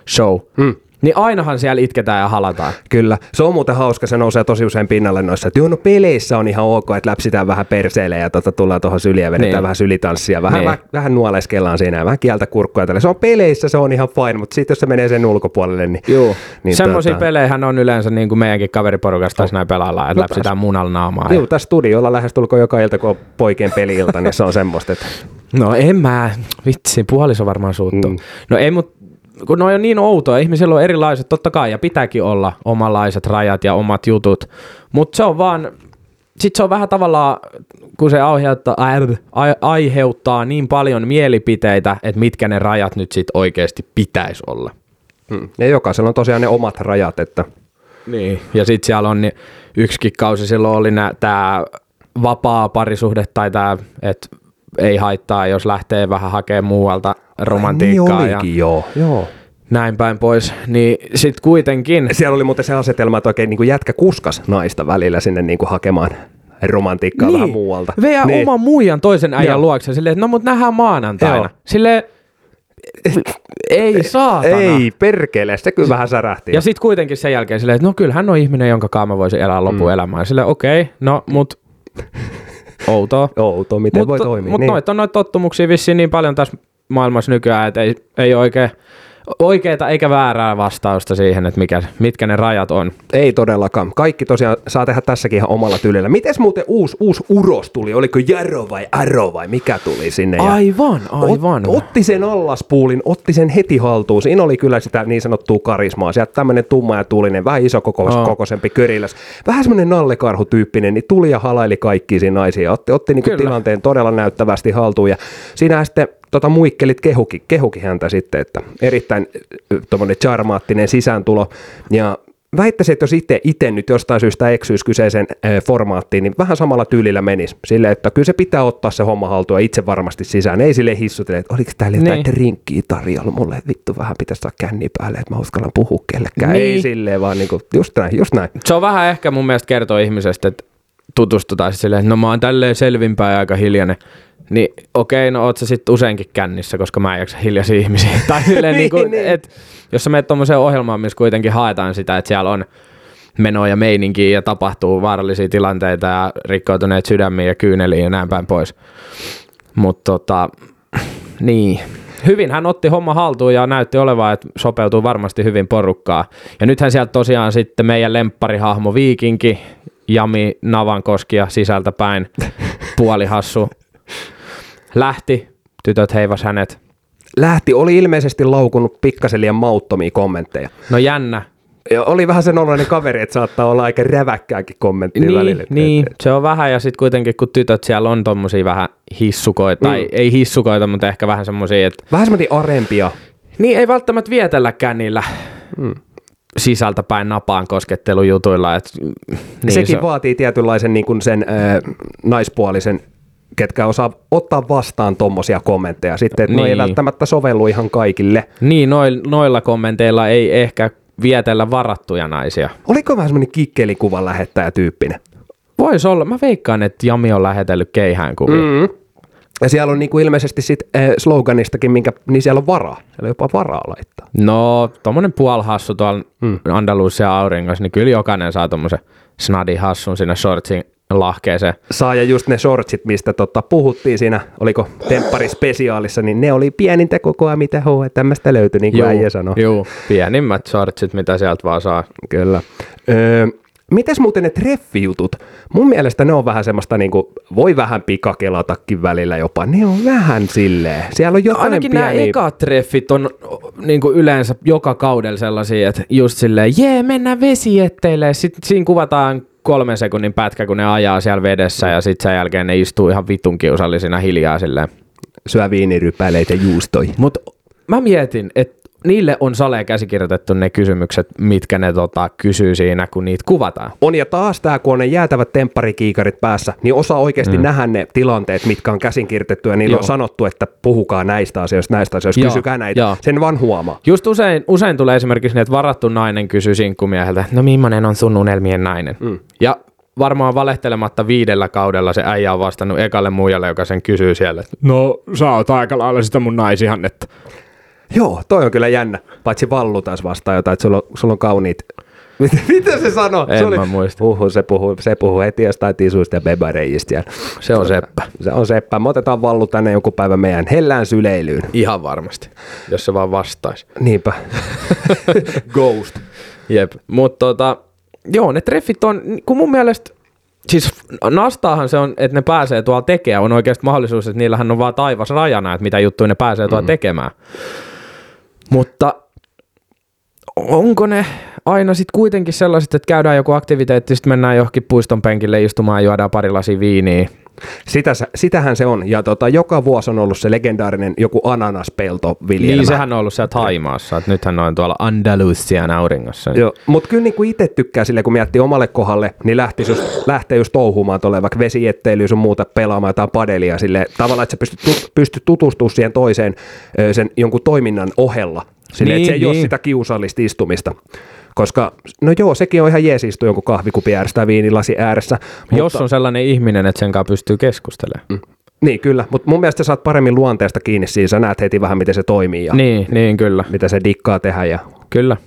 show. Hmm. Niin ainahan siellä itketään ja halataan. Kyllä. Se on muuten hauska, se nousee tosi usein pinnalle noissa, että joo, no peleissä on ihan ok, että läpsitään vähän perseille ja tota, tullaan tuohon syliä vedetään niin. vähän sylitanssia, vähän, niin. vähän, vähän nuoleskellaan siinä ja vähän kieltä kurkkuja. Tälle. Se on peleissä, se on ihan fine, mutta sitten jos se menee sen ulkopuolelle, niin... Joo. Niin Semmoisia tota... pelejähän on yleensä niin kuin meidänkin kaveriporukasta tässä näin pelaillaan, että no, läpsitään munalla naamaa. Joo, ja... tässä studiolla lähestulkoon joka ilta, kun on poikien peliilta, niin se on semmoista, että... No en mä, vitsi, puoliso varmaan suuttuu. Mm. No ei, mutta kun ne on niin outoa, ihmisillä on erilaiset, totta kai, ja pitääkin olla omalaiset rajat ja omat jutut, mutta se on vaan, sit se on vähän tavallaan, kun se aiheuttaa, aiheuttaa niin paljon mielipiteitä, että mitkä ne rajat nyt sit oikeasti pitäisi olla. Hmm. Ja jokaisella on tosiaan ne omat rajat, että... Niin, ja sitten siellä on niin yksikin kausi silloin oli tämä vapaa parisuhde tai tämä, että ei haittaa, jos lähtee vähän hakemaan muualta romantiikkaa. Ai, niin olikin, ja joo, joo. Näin päin pois, niin sitten kuitenkin... Siellä oli muuten se asetelma, että oikein niin kuin jätkä kuskas naista välillä sinne niin kuin hakemaan romantiikkaa niin. vähän muualta. Vejä niin. oman muijan toisen äijän Joo. luokse silleen, että no mut nähdään maanantaina. Sille ei saatana. Ei perkele, se kyllä vähän särähti. Ja sitten kuitenkin sen jälkeen silleen, että no kyllä hän on ihminen, jonka kanssa voisi elää lopun mm. Silleen okei, okay, no mut outoa. Outoa, miten mut, voi toimia. Mutta niin. noita on noita tottumuksia vissiin niin paljon tässä maailmassa nykyään, että ei, ei oikein oikeita eikä väärää vastausta siihen, että mikä, mitkä ne rajat on. Ei todellakaan. Kaikki tosiaan saa tehdä tässäkin ihan omalla tyylillä. Miten muuten uusi, uusi uros tuli? Oliko Jarro vai Arro vai mikä tuli sinne? Ja aivan, aivan. Ot, otti sen allaspuulin, otti sen heti haltuun. Siinä oli kyllä sitä niin sanottua karismaa. Sieltä tämmöinen tumma ja tuulinen, vähän iso koko, oh. kokoisempi köriläs. Vähän semmoinen nallekarhutyyppinen, niin tuli ja halaili kaikki siinä naisia. Otti, otti niin tilanteen todella näyttävästi haltuun. Ja siinä sitten tota muikkelit kehuki, kehuki häntä sitten, että erittäin tuommoinen charmaattinen sisääntulo. Ja väittäisin, että jos itse, itse nyt jostain syystä eksyisi kyseisen äh, formaattiin, niin vähän samalla tyylillä menisi. Sille, että kyllä se pitää ottaa se homma haltuun itse varmasti sisään. Ei sille hissutele, että oliko täällä jotain niin. drinkkiä tarjolla mulle, että vittu vähän pitäisi saada känni päälle, että mä uskallan puhua kellekään. Niin. Ei silleen, vaan niinku, just näin, just näin. Se on vähän ehkä mun mielestä kertoo ihmisestä, että tutustutaan silleen, että no mä oon tälleen selvinpäin aika hiljainen. Niin okei, okay, no oot sä sitten useinkin kännissä, koska mä en jaksa hiljaisia ihmisiä. tai silleen, niin kuin, niin. et, jos sä menet tuommoiseen ohjelmaan, missä kuitenkin haetaan sitä, että siellä on menoa ja meininkiä ja tapahtuu vaarallisia tilanteita ja rikkoutuneet sydämiä ja kyyneliä ja näin päin pois. Mutta tota, niin, hyvin hän otti homma haltuun ja näytti olevan, että sopeutuu varmasti hyvin porukkaa. Ja nythän sieltä tosiaan sitten meidän lempparihahmo Viikinki, Jami Navankoski ja sisältä päin puolihassu lähti, tytöt heivas hänet. Lähti, oli ilmeisesti laukunut pikkasen liian mauttomia kommentteja. No jännä. Ja oli vähän sen oloinen kaveri, että saattaa olla aika räväkkääkin kommenttia niin, välillä. Niin, se on vähän ja sitten kuitenkin kun tytöt siellä on tommosia vähän hissukoita, mm. tai ei hissukoita, mutta ehkä vähän semmosia, että... Vähän semmoisia arempia. Niin, ei välttämättä vietelläkään niillä mm sisältäpäin napaan koskettelujutuilla. Et, niin Sekin se... vaatii tietynlaisen niin kuin sen äh, naispuolisen ketkä osaa ottaa vastaan tommosia kommentteja sitten, että niin. no ei Niin. välttämättä sovellu ihan kaikille. Niin, noil, noilla kommenteilla ei ehkä vietellä varattuja naisia. Oliko vähän semmoinen kikkelikuvan lähettäjä tyyppinen? Voisi olla. Mä veikkaan, että Jami on lähetellyt keihään kuvia. Mm. Mm. Ja siellä on niinku ilmeisesti sit äh, sloganistakin, minkä, niin siellä on varaa. Siellä on jopa varaa laittaa. No, tommonen puolhassu tuolla mm. Andalusia auringossa, niin kyllä jokainen saa tommosen snadi hassun sinne shortsin lahkeeseen. Saa ja just ne shortsit, mistä tota, puhuttiin siinä, oliko Temppari spesiaalissa, niin ne oli pienintä kokoa, mitä H&Mstä löytyi, niin kuin äijä sanoi. juu, pienimmät shortsit, mitä sieltä vaan saa. Kyllä. Öö, mites muuten ne treffijutut? Mun mielestä ne on vähän semmoista, niinku, voi vähän pikakelatakin välillä jopa. Ne on vähän silleen. Siellä on jotain Ainakin nämä pieni... ekat treffit on niin kuin yleensä joka kaudella sellaisia, että just silleen, jee, mennään vesietteille. Sitten siinä kuvataan kolmen sekunnin pätkä, kun ne ajaa siellä vedessä ja sitten sen jälkeen ne istuu ihan vitun kiusallisina hiljaa silleen. Syö viinirypäleitä juustoi. Mutta mä mietin, että niille on saleen käsikirjoitettu ne kysymykset, mitkä ne tota, kysyy siinä, kun niitä kuvataan. On ja taas tämä, kun on ne jäätävät tempparikiikarit päässä, niin osaa oikeasti mm. nähdä ne tilanteet, mitkä on käsinkirjoitettu ja niillä Joo. on sanottu, että puhukaa näistä asioista, näistä asioista, Joo, kysykää näitä. joo. Sen vaan huomaa. Just usein, usein tulee esimerkiksi niin, että varattu nainen kysyy sinkkumieheltä, no millainen on sun unelmien nainen? Mm. Ja varmaan valehtelematta viidellä kaudella se äijä on vastannut ekalle muijalle, joka sen kysyy siellä. että No, sä oot aika lailla sitä mun naisihannetta. Joo, toi on kyllä jännä. Paitsi Vallu taas vastaa jotain, että sulla on, sulla on kauniit... Mitä, mitä se sanoi? En se oli, mä muista. Uhu, se puhuu, se puhuu heti jostain tisuista ja bebareijista. Ja, Se on seppä. se on seppä. Me otetaan Vallu tänne joku päivä meidän hellään syleilyyn. Ihan varmasti, jos se vaan vastaisi. Niinpä. Ghost. Jep, mutta tota, joo, ne treffit on, kun mun mielestä, siis nastaahan se on, että ne pääsee tuolla tekemään, on oikeasti mahdollisuus, että niillähän on vaan taivas rajana, että mitä juttuja ne pääsee tuolla tekemään. Mutta onko ne aina sitten kuitenkin sellaiset, että käydään joku aktiviteetti, sitten mennään johonkin puiston penkille istumaan ja juodaan pari lasia viiniä. Sitä, sitähän se on. Ja tota, joka vuosi on ollut se legendaarinen joku ananaspelto viljelmä. Niin, sehän on ollut siellä Taimaassa, että nythän on tuolla Andalusian auringossa. Joo, mutta kyllä niin itse tykkää sille, kun miettii omalle kohdalle, niin lähtisi just, lähtee just touhumaan tuolle vaikka vesietteilyä sun muuta pelaamaan jotain padelia sille tavallaan, että sä pystyt, tut, pystyt tutustumaan siihen toiseen sen jonkun toiminnan ohella. Sille, Niin, että se ei ole niin. sitä kiusallista istumista. Koska, no joo, sekin on ihan jees istua jonkun kahvikupin ääressä tai viinilasi ääressä. Jos on sellainen ihminen, että sen kanssa pystyy keskustelemaan. Mm. Niin, kyllä. Mutta mun mielestä sä saat paremmin luonteesta kiinni siinä. Sä näet heti vähän, miten se toimii ja Niin, niin kyllä. mitä se dikkaa tehdä. Ja... Kyllä.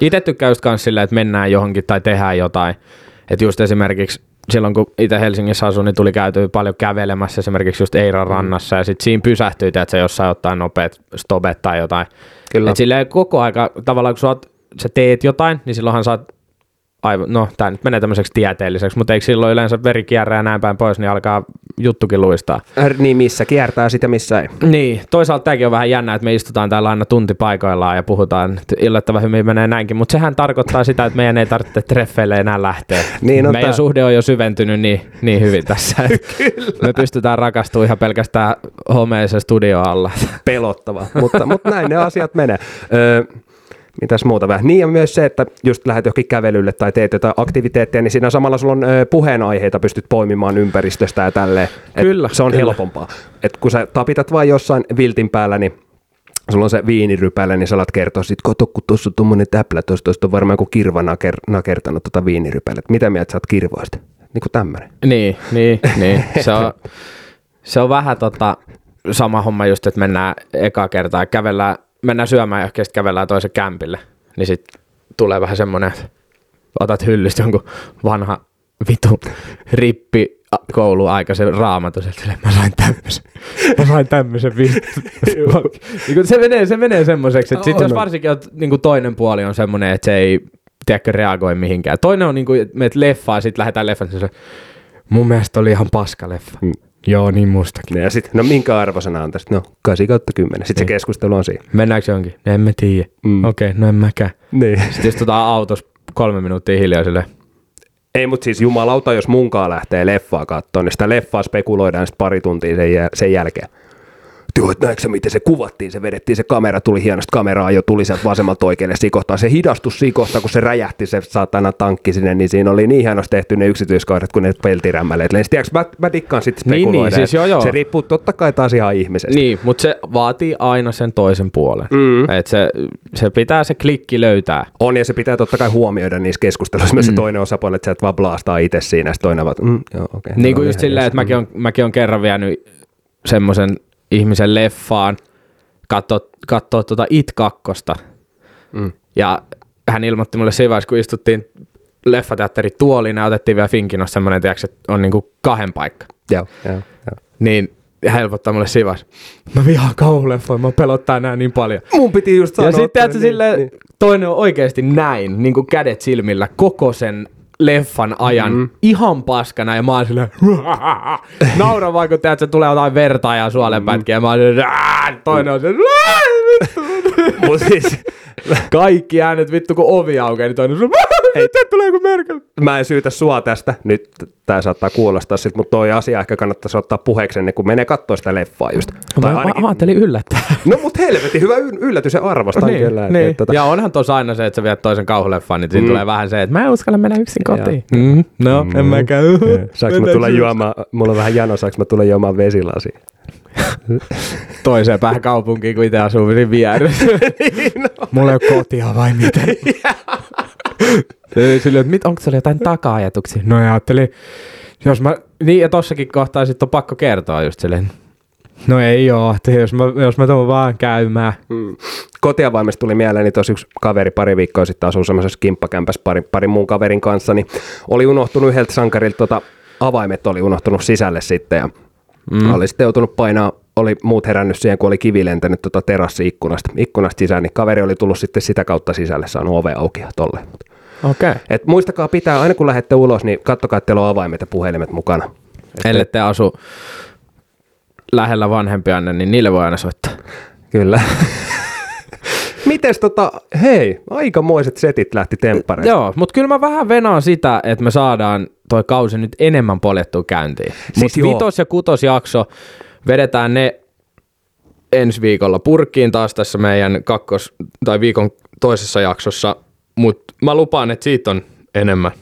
Itse tykkään just kans silleen, että mennään johonkin tai tehdään jotain. Että just esimerkiksi silloin, kun itse Helsingissä asuin, niin tuli käytyä paljon kävelemässä esimerkiksi just Eiran rannassa ja sitten siinä pysähtyi, että se jossain ottaa nopeat stopet tai jotain. Kyllä. Et silleen koko aika, tavallaan kun sä, oot, sä teet jotain, niin silloinhan sä oot aivan, no tämä nyt menee tämmöiseksi tieteelliseksi, mutta eikö silloin yleensä veri kierrää näin päin pois, niin alkaa juttukin luistaa. Äh, Niin, missä kiertää sitä, missä ei. Niin, toisaalta tämäkin on vähän jännä, että me istutaan täällä aina tunti paikoillaan ja puhutaan, että yllättävän hyvin menee näinkin, mutta sehän tarkoittaa sitä, että meidän ei tarvitse treffeille enää lähteä. Niin on meidän tää. suhde on jo syventynyt niin, niin hyvin tässä, me pystytään rakastumaan ihan pelkästään homeisen studio alla. pelottava, mutta, mutta näin ne asiat menee. Öö, mitäs muuta vähän? Niin ja myös se, että just lähdet johonkin kävelylle tai teet jotain aktiviteettia, niin siinä samalla sulla on ö, puheenaiheita, pystyt poimimaan ympäristöstä ja tälleen. Et Kyllä, Se on kyllä. helpompaa. Et kun sä tapitat vain jossain viltin päällä, niin sulla on se viinirypäle, niin sä alat kertoa sit, kato kun tuossa on tuommoinen täplä, tuossa tuosta on varmaan joku kirva naker, nakertanut tota viinirypälet. Mitä mieltä sä oot kirvoista? Niin kuin tämmönen. Niin, niin, niin. Se on, se on vähän tota, sama homma just, että mennään eka kertaa ja kävellään, mennään syömään ja sitten kävellään toisen kämpille. Niin sitten tulee vähän semmoinen, että otat hyllystä jonkun vanha vitu rippi a- kouluaikaisen raamatun, silleen, mä sain tämmöisen, mä sain tämmöisen niin se menee, se menee semmoiseksi, että sit jos varsinkin on, niin kuin toinen puoli on semmoinen, että se ei tiedätkö, reagoi mihinkään. Toinen on niin kuin, että meet leffaan ja sitten lähdetään leffaan, niin se mun mielestä oli ihan paska leffa. Mm. Joo, niin mustakin. Ja sit, no minkä arvosana antaisit? No 8 kautta 10. Sitten se Niin. keskustelu on siinä. Mennäänkö johonkin? No en mä tiedä. Mm. Okei, okay, no en mäkään. Niin. Sitten istutaan autossa kolme minuuttia hiljaa silleen. Ei, mutta siis jumalauta, jos munkaan lähtee leffaa katsoa, niin sitä leffaa spekuloidaan sitten pari tuntia sen, jäl- sen jälkeen. Joo, että näetkö miten se kuvattiin, se vedettiin, se kamera tuli hienosti kameraa jo tuli sieltä vasemmalta oikealle sikohtaan. Se hidastus sikohta, kun se räjähti se saatana tankki sinne, niin siinä oli niin hienosti tehty ne yksityiskohdat, kun ne peltirämmäleet lensi. Tiedätkö, mä, mä dikkaan sitten Niin, niin, spekuloida. siis joo, joo. Se riippuu totta kai taas ihan ihmisestä. Niin, mutta se vaatii aina sen toisen puolen. Mm. Et se, se pitää se klikki löytää. On, ja se pitää totta kai huomioida niissä keskusteluissa myös se toinen osapuoli, että sä et vaan blastaa itse siinä, ja sitten toinen vaan, mm, joo, okei. Okay, Niin kuin just silleen, että mäkin on, mäkin on kerran vienyt semmoisen ihmisen leffaan katsoa, katsoa tuota It 2. Mm. Ja hän ilmoitti mulle siinä vaiheessa, kun istuttiin leffateatteri tuoliin ja otettiin vielä Finkinos semmoinen, tiedätkö, että on niinku kahden paikka. Joo, joo, joo. Niin helpottaa mulle siinä vaiheessa. Mä vihaan kauhuleffoja, mä pelottaa nää niin paljon. Mun piti just sanoa. Ja sitten niin, silleen, niin. toinen on oikeasti näin, niin kuin kädet silmillä, koko sen leffan ajan mm. ihan paskana ja mä oon silleen, nauran vaan kun tiedät, se tulee jotain verta ja suolenpätkiä ja mä oon silleen, toinen on silleen, "Ää, vittu." Mut siis, kaikki äänet vittu kun ovi aukeaa, niin toinen on silleen, mitä tulee joku merkki. mä en syytä sua tästä, nyt tää saattaa kuulostaa siltä, mutta toi asia ehkä kannattaisi ottaa puheeksi ennen kuin menee katsoa sitä leffaa just. Tai Mä, ainakin, mä ajattelin yllättää. no mut helvetin hyvä yllätys ja arvostan niin, kyllä. niin. Että, tota, Ja onhan tuossa aina se, että sä viet toisen kauhuleffaan, niin siinä tulee vähän se, että mä en uskalla mennä yksin kotiin. Mm. No, mm. en mä käy. Saanko mä tulla juomaan, mulla on vähän jano, saanko mä tulla juomaan vesilasi? toiseen päähän kaupunkiin, kun itse asuu siinä vieressä. niin, no. Mulla ei ole kotia vai miten? Sille, että mit, onko sulla jotain taka-ajatuksia? No ajattelin, jos mä, niin ja tossakin kohtaa sit on pakko kertoa just silleen, no ei oo, että jos mä, jos mä tuun vaan käymään. Mm. Kotiavaimesta tuli mieleen, niin tosi yksi kaveri pari viikkoa sitten asuu semmoisessa kimppakämpässä pari, parin muun kaverin kanssa, niin oli unohtunut yhdeltä sankarilta tota, avaimet oli unohtunut sisälle sitten ja mm. oli sitten joutunut painaa, oli muut herännyt siihen, kun oli kivi lentänyt tota terassi-ikkunasta ikkunasta sisään, niin kaveri oli tullut sitten sitä kautta sisälle, saanut ove auki ja tolle. Okei. Okay. Et muistakaa pitää, aina kun lähdette ulos, niin kattokaa, että teillä on avaimet ja puhelimet mukana. Ellei te asu lähellä vanhempianne, niin niille voi aina soittaa. Kyllä. Mites tota, hei, aikamoiset setit lähti temppareista. Joo, mutta kyllä mä vähän venaan sitä, että me saadaan toi kausi nyt enemmän poljettua käyntiin. Siis Siis joo. vitos- ja kutosjakso, vedetään ne ensi viikolla purkkiin taas tässä meidän kakkos- tai viikon toisessa jaksossa, mutta mä lupaan, että siitä on enemmän.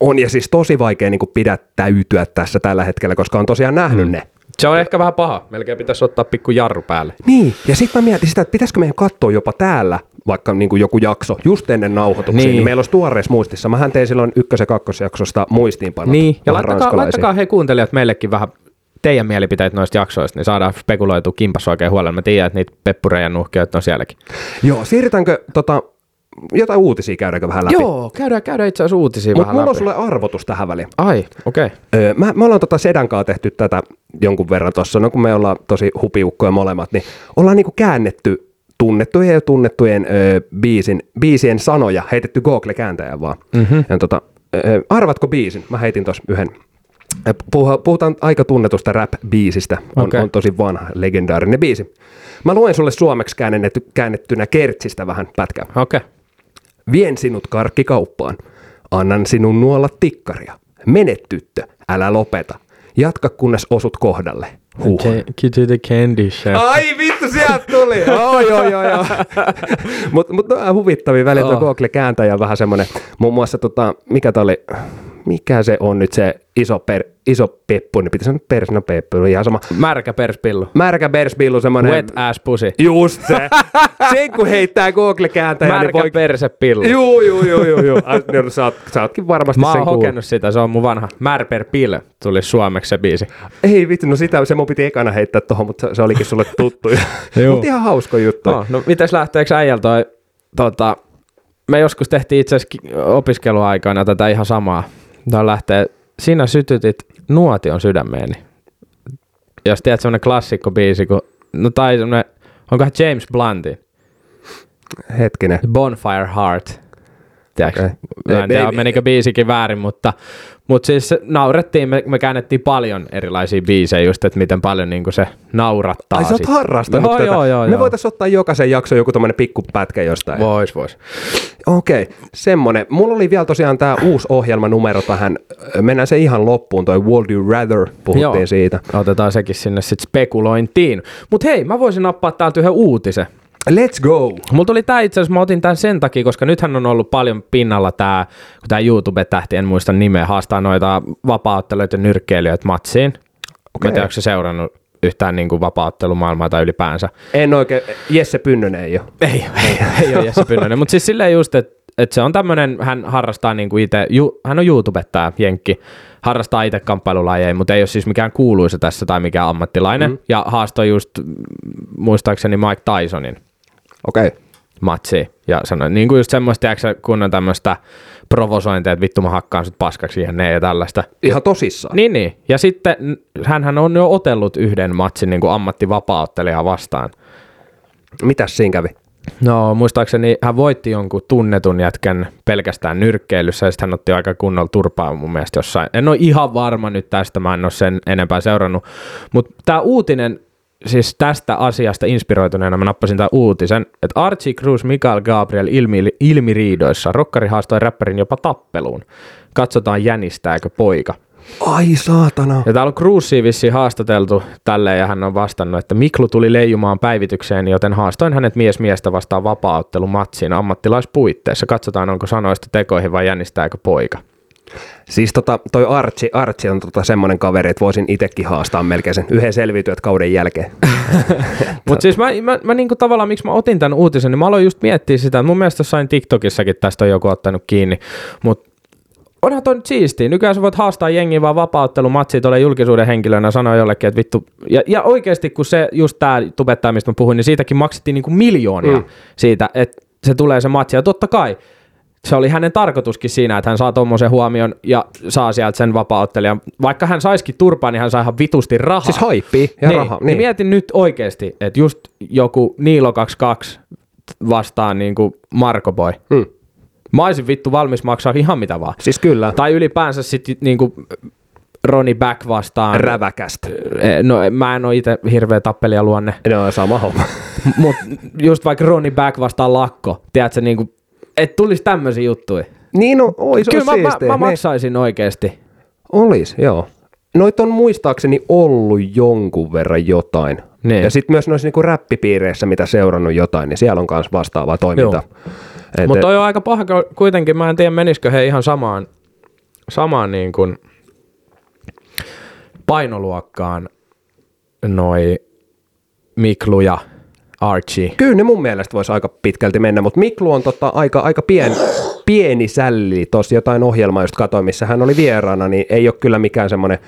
On ja siis tosi vaikea niin pidättäytyä tässä tällä hetkellä, koska on tosiaan nähnyt mm. ne. Se on ehkä vähän paha. Melkein pitäisi ottaa pikku jarru päälle. Niin, ja sitten mä mietin sitä, että pitäisikö meidän katsoa jopa täällä vaikka niin kuin joku jakso just ennen nauhoituksia, niin. Niin. meillä olisi tuoreessa muistissa. Mähän tein silloin ykkös- ja kakkosjaksosta muistiinpanot. Niin, ja laittakaa, laittakaa hei kuuntelijat meillekin vähän teidän mielipiteet noista jaksoista, niin saadaan spekuloitua kimpas oikein huolella. Mä tiedän, että niitä peppureja nuhkioita on sielläkin. Joo, siirrytäänkö tota, jotain uutisia käydäänkö vähän läpi? Joo, käydään, käydään itse asiassa uutisia Mutta vähän mulla on läpi. sulle arvotus tähän väliin. Ai, okei. Okay. Öö, mä, me ollaan tota Sedan kanssa tehty tätä jonkun verran tuossa, no kun me ollaan tosi hupiukkoja molemmat, niin ollaan niinku käännetty tunnettujen ja tunnettujen öö, biisin, biisien sanoja, heitetty Google-kääntäjän vaan. Mm-hmm. Ja tota, öö, arvatko biisin? Mä heitin tuossa yhden. Puhutaan, aika tunnetusta rap-biisistä, on, Okei. on tosi vanha, legendaarinen biisi. Mä luen sulle suomeksi käännetty, käännettynä kertsistä vähän pätkää. Okei. Okay. Vien sinut karkkikauppaan. Annan sinun nuolla tikkaria. Mene tyttö, älä lopeta. Jatka kunnes osut kohdalle. Huh. Take you to the candy shop. Ai vittu, sieltä tuli! Oh, joo, joo, joo. Mutta mut, no, huvittavia välillä Oh. Google-kääntäjä on vähän semmoinen, muun muassa tota, mikä tää oli, mikä se on nyt se iso, per, iso peppu, niin pitäisi sanoa persina peppu, ihan sama. Märkä perspillu. Märkä persbillu, semmoinen... Wet ass pussy. Just se. Sen kun heittää Google-kääntäjä, niin Märkä voi... persepillu. Juu, juu, juu, juu, juu. Ai, no, sä, oot, sä ootkin varmasti Mä sen oon kuullut. hokenut sitä, se on mun vanha. Märper pill tuli suomeksi se biisi. Ei vittu, no sitä se mun piti ekana heittää tohon, mutta se, olikin sulle tuttu. Mutta ihan hauska juttu. No, no mites lähteekö äijältä toi, tota, me joskus tehtiin itse asiassa opiskeluaikana tätä ihan samaa. Tää lähtee, sinä sytytit nuotion sydämeeni. Jos tiedät semmonen klassikko biisi, kun, no tai semmonen, onkohan James Bluntin, Hetkinen. Bonfire Heart. Tiedätkö? Okei. Mä en tiedä, menikö biisikin väärin, mutta, mutta siis naurettiin, me, me käännettiin paljon erilaisia biisejä just, että miten paljon niin se naurattaa. Ai sä oot sit. harrastanut joo, tätä. Joo, joo, Me joo. voitaisiin ottaa jokaisen jakson joku tommonen pikkupätkä jostain. Vois, vois. Okei, okay, semmonen. Mulla oli vielä tosiaan tämä uusi ohjelmanumero tähän. Mennään se ihan loppuun, toi Would You Rather, puhuttiin Joo. siitä. Otetaan sekin sinne sitten spekulointiin. Mutta hei, mä voisin nappaa täältä yhden uutisen. Let's go! Mulla tuli tää itse asiassa, mä otin tän sen takia, koska nythän on ollut paljon pinnalla tää, kun tää YouTube-tähti, en muista nimeä, haastaa noita vapaaottelijoita ja nyrkkeilijöitä matsiin. Okay. Mä en tiedä, onko se seurannut yhtään niin kuin vapaaottelumaailmaa tai ylipäänsä. En oikein, Jesse Pynnönen ei ole. Ei, ei, ei ole Jesse Pynnönen, mutta siis silleen just, että et se on tämmönen, hän harrastaa niinku itse, ju, hän on YouTubettaja, Jenkki, harrastaa itse kamppailulajeja, mutta ei ole siis mikään kuuluisa tässä tai mikään ammattilainen. Mm. Ja haastoi just mm, muistaakseni Mike Tysonin Okei. Okay. matsiin. Ja sanoi, niin kuin just semmoista, tiedätkö, kun on tämmöistä provosointia, että vittu mä hakkaan sut paskaksi ja ne ja tällaista. Ihan tosissaan. Niin, niin. Ja sitten hän on jo otellut yhden matsin niin kuin ammattivapaaottelijaa vastaan. Mitäs siinä kävi? No muistaakseni hän voitti jonkun tunnetun jätkän pelkästään nyrkkeilyssä ja sitten hän otti aika kunnolla turpaa mun mielestä jossain. En ole ihan varma nyt tästä, mä en ole sen enempää seurannut. Mutta tämä uutinen, siis tästä asiasta inspiroituneena mä nappasin tämän uutisen, että Archie Cruz, Mikael Gabriel ilmi, ilmiriidoissa, rokkari haastoi räppärin jopa tappeluun. Katsotaan jänistääkö poika. Ai saatana. Ja täällä on Cruisia vissiin haastateltu tälleen ja hän on vastannut, että Miklu tuli leijumaan päivitykseen, joten haastoin hänet mies miestä vastaan vapaaottelumatsiin ammattilaispuitteissa. Katsotaan, onko sanoista tekoihin vai jännistääkö poika. Siis tota, toi Archie, Archie on tota semmonen kaveri, että voisin itekin haastaa melkein sen yhden selviytyöt kauden jälkeen. Mutta siis mä, mä, mä niinku tavallaan, miksi mä otin tämän uutisen, niin mä aloin just miettiä sitä, että mun mielestä jossain TikTokissakin tästä on joku ottanut kiinni, mutta onhan toi nyt siistiä. Nykyään sä voit haastaa jengiä vaan vapaaottelumatsia tuolle julkisuuden henkilönä sanoa jollekin, että vittu. Ja, ja oikeasti kun se just tää tubettaja, mistä mä puhuin, niin siitäkin maksettiin niinku miljoonia mm. siitä, että se tulee se matsi. Ja totta kai se oli hänen tarkoituskin siinä, että hän saa tuommoisen huomion ja saa sieltä sen vapaaottelijan. Vaikka hän saisikin turpaa, niin hän sai ihan vitusti rahaa. Siis haippii ja niin, raha. Niin. niin mietin nyt oikeasti, että just joku Niilo 22 vastaan niin kuin Marko Boy. Hmm. Mä olisin vittu valmis maksaa ihan mitä vaan. Siis kyllä, Tai ylipäänsä sitten niin kuin Ronnie Back vastaan. räväkästä. Eh, No mä en ole itse hirveä tappelija luonne, No sama homma. mutta just vaikka Ronnie Back vastaan Lakko, tiedätkö, niin kuin, että tulisi tämmöisiä juttuja. niin no, ois, Kyllä ois mä, mä, siistiä. mä Niin. maksaisin oikeasti. Olis, joo. Noit on muistaakseni ollut jonkun verran jotain. Niin. Ja sitten myös noissa niinku räppipiireissä, mitä seurannut jotain, niin siellä on myös vastaavaa toimintaa. Mutta toi on aika paha kuitenkin, mä en tiedä menisikö he ihan samaan, samaan niin kuin painoluokkaan noi Miklu ja Archie. Kyllä ne mun mielestä voisi aika pitkälti mennä, mutta Miklu on tota aika, aika pien, pieni sälli. Tuossa jotain ohjelmaa just katsoin, missä hän oli vieraana, niin ei ole kyllä mikään semmoinen,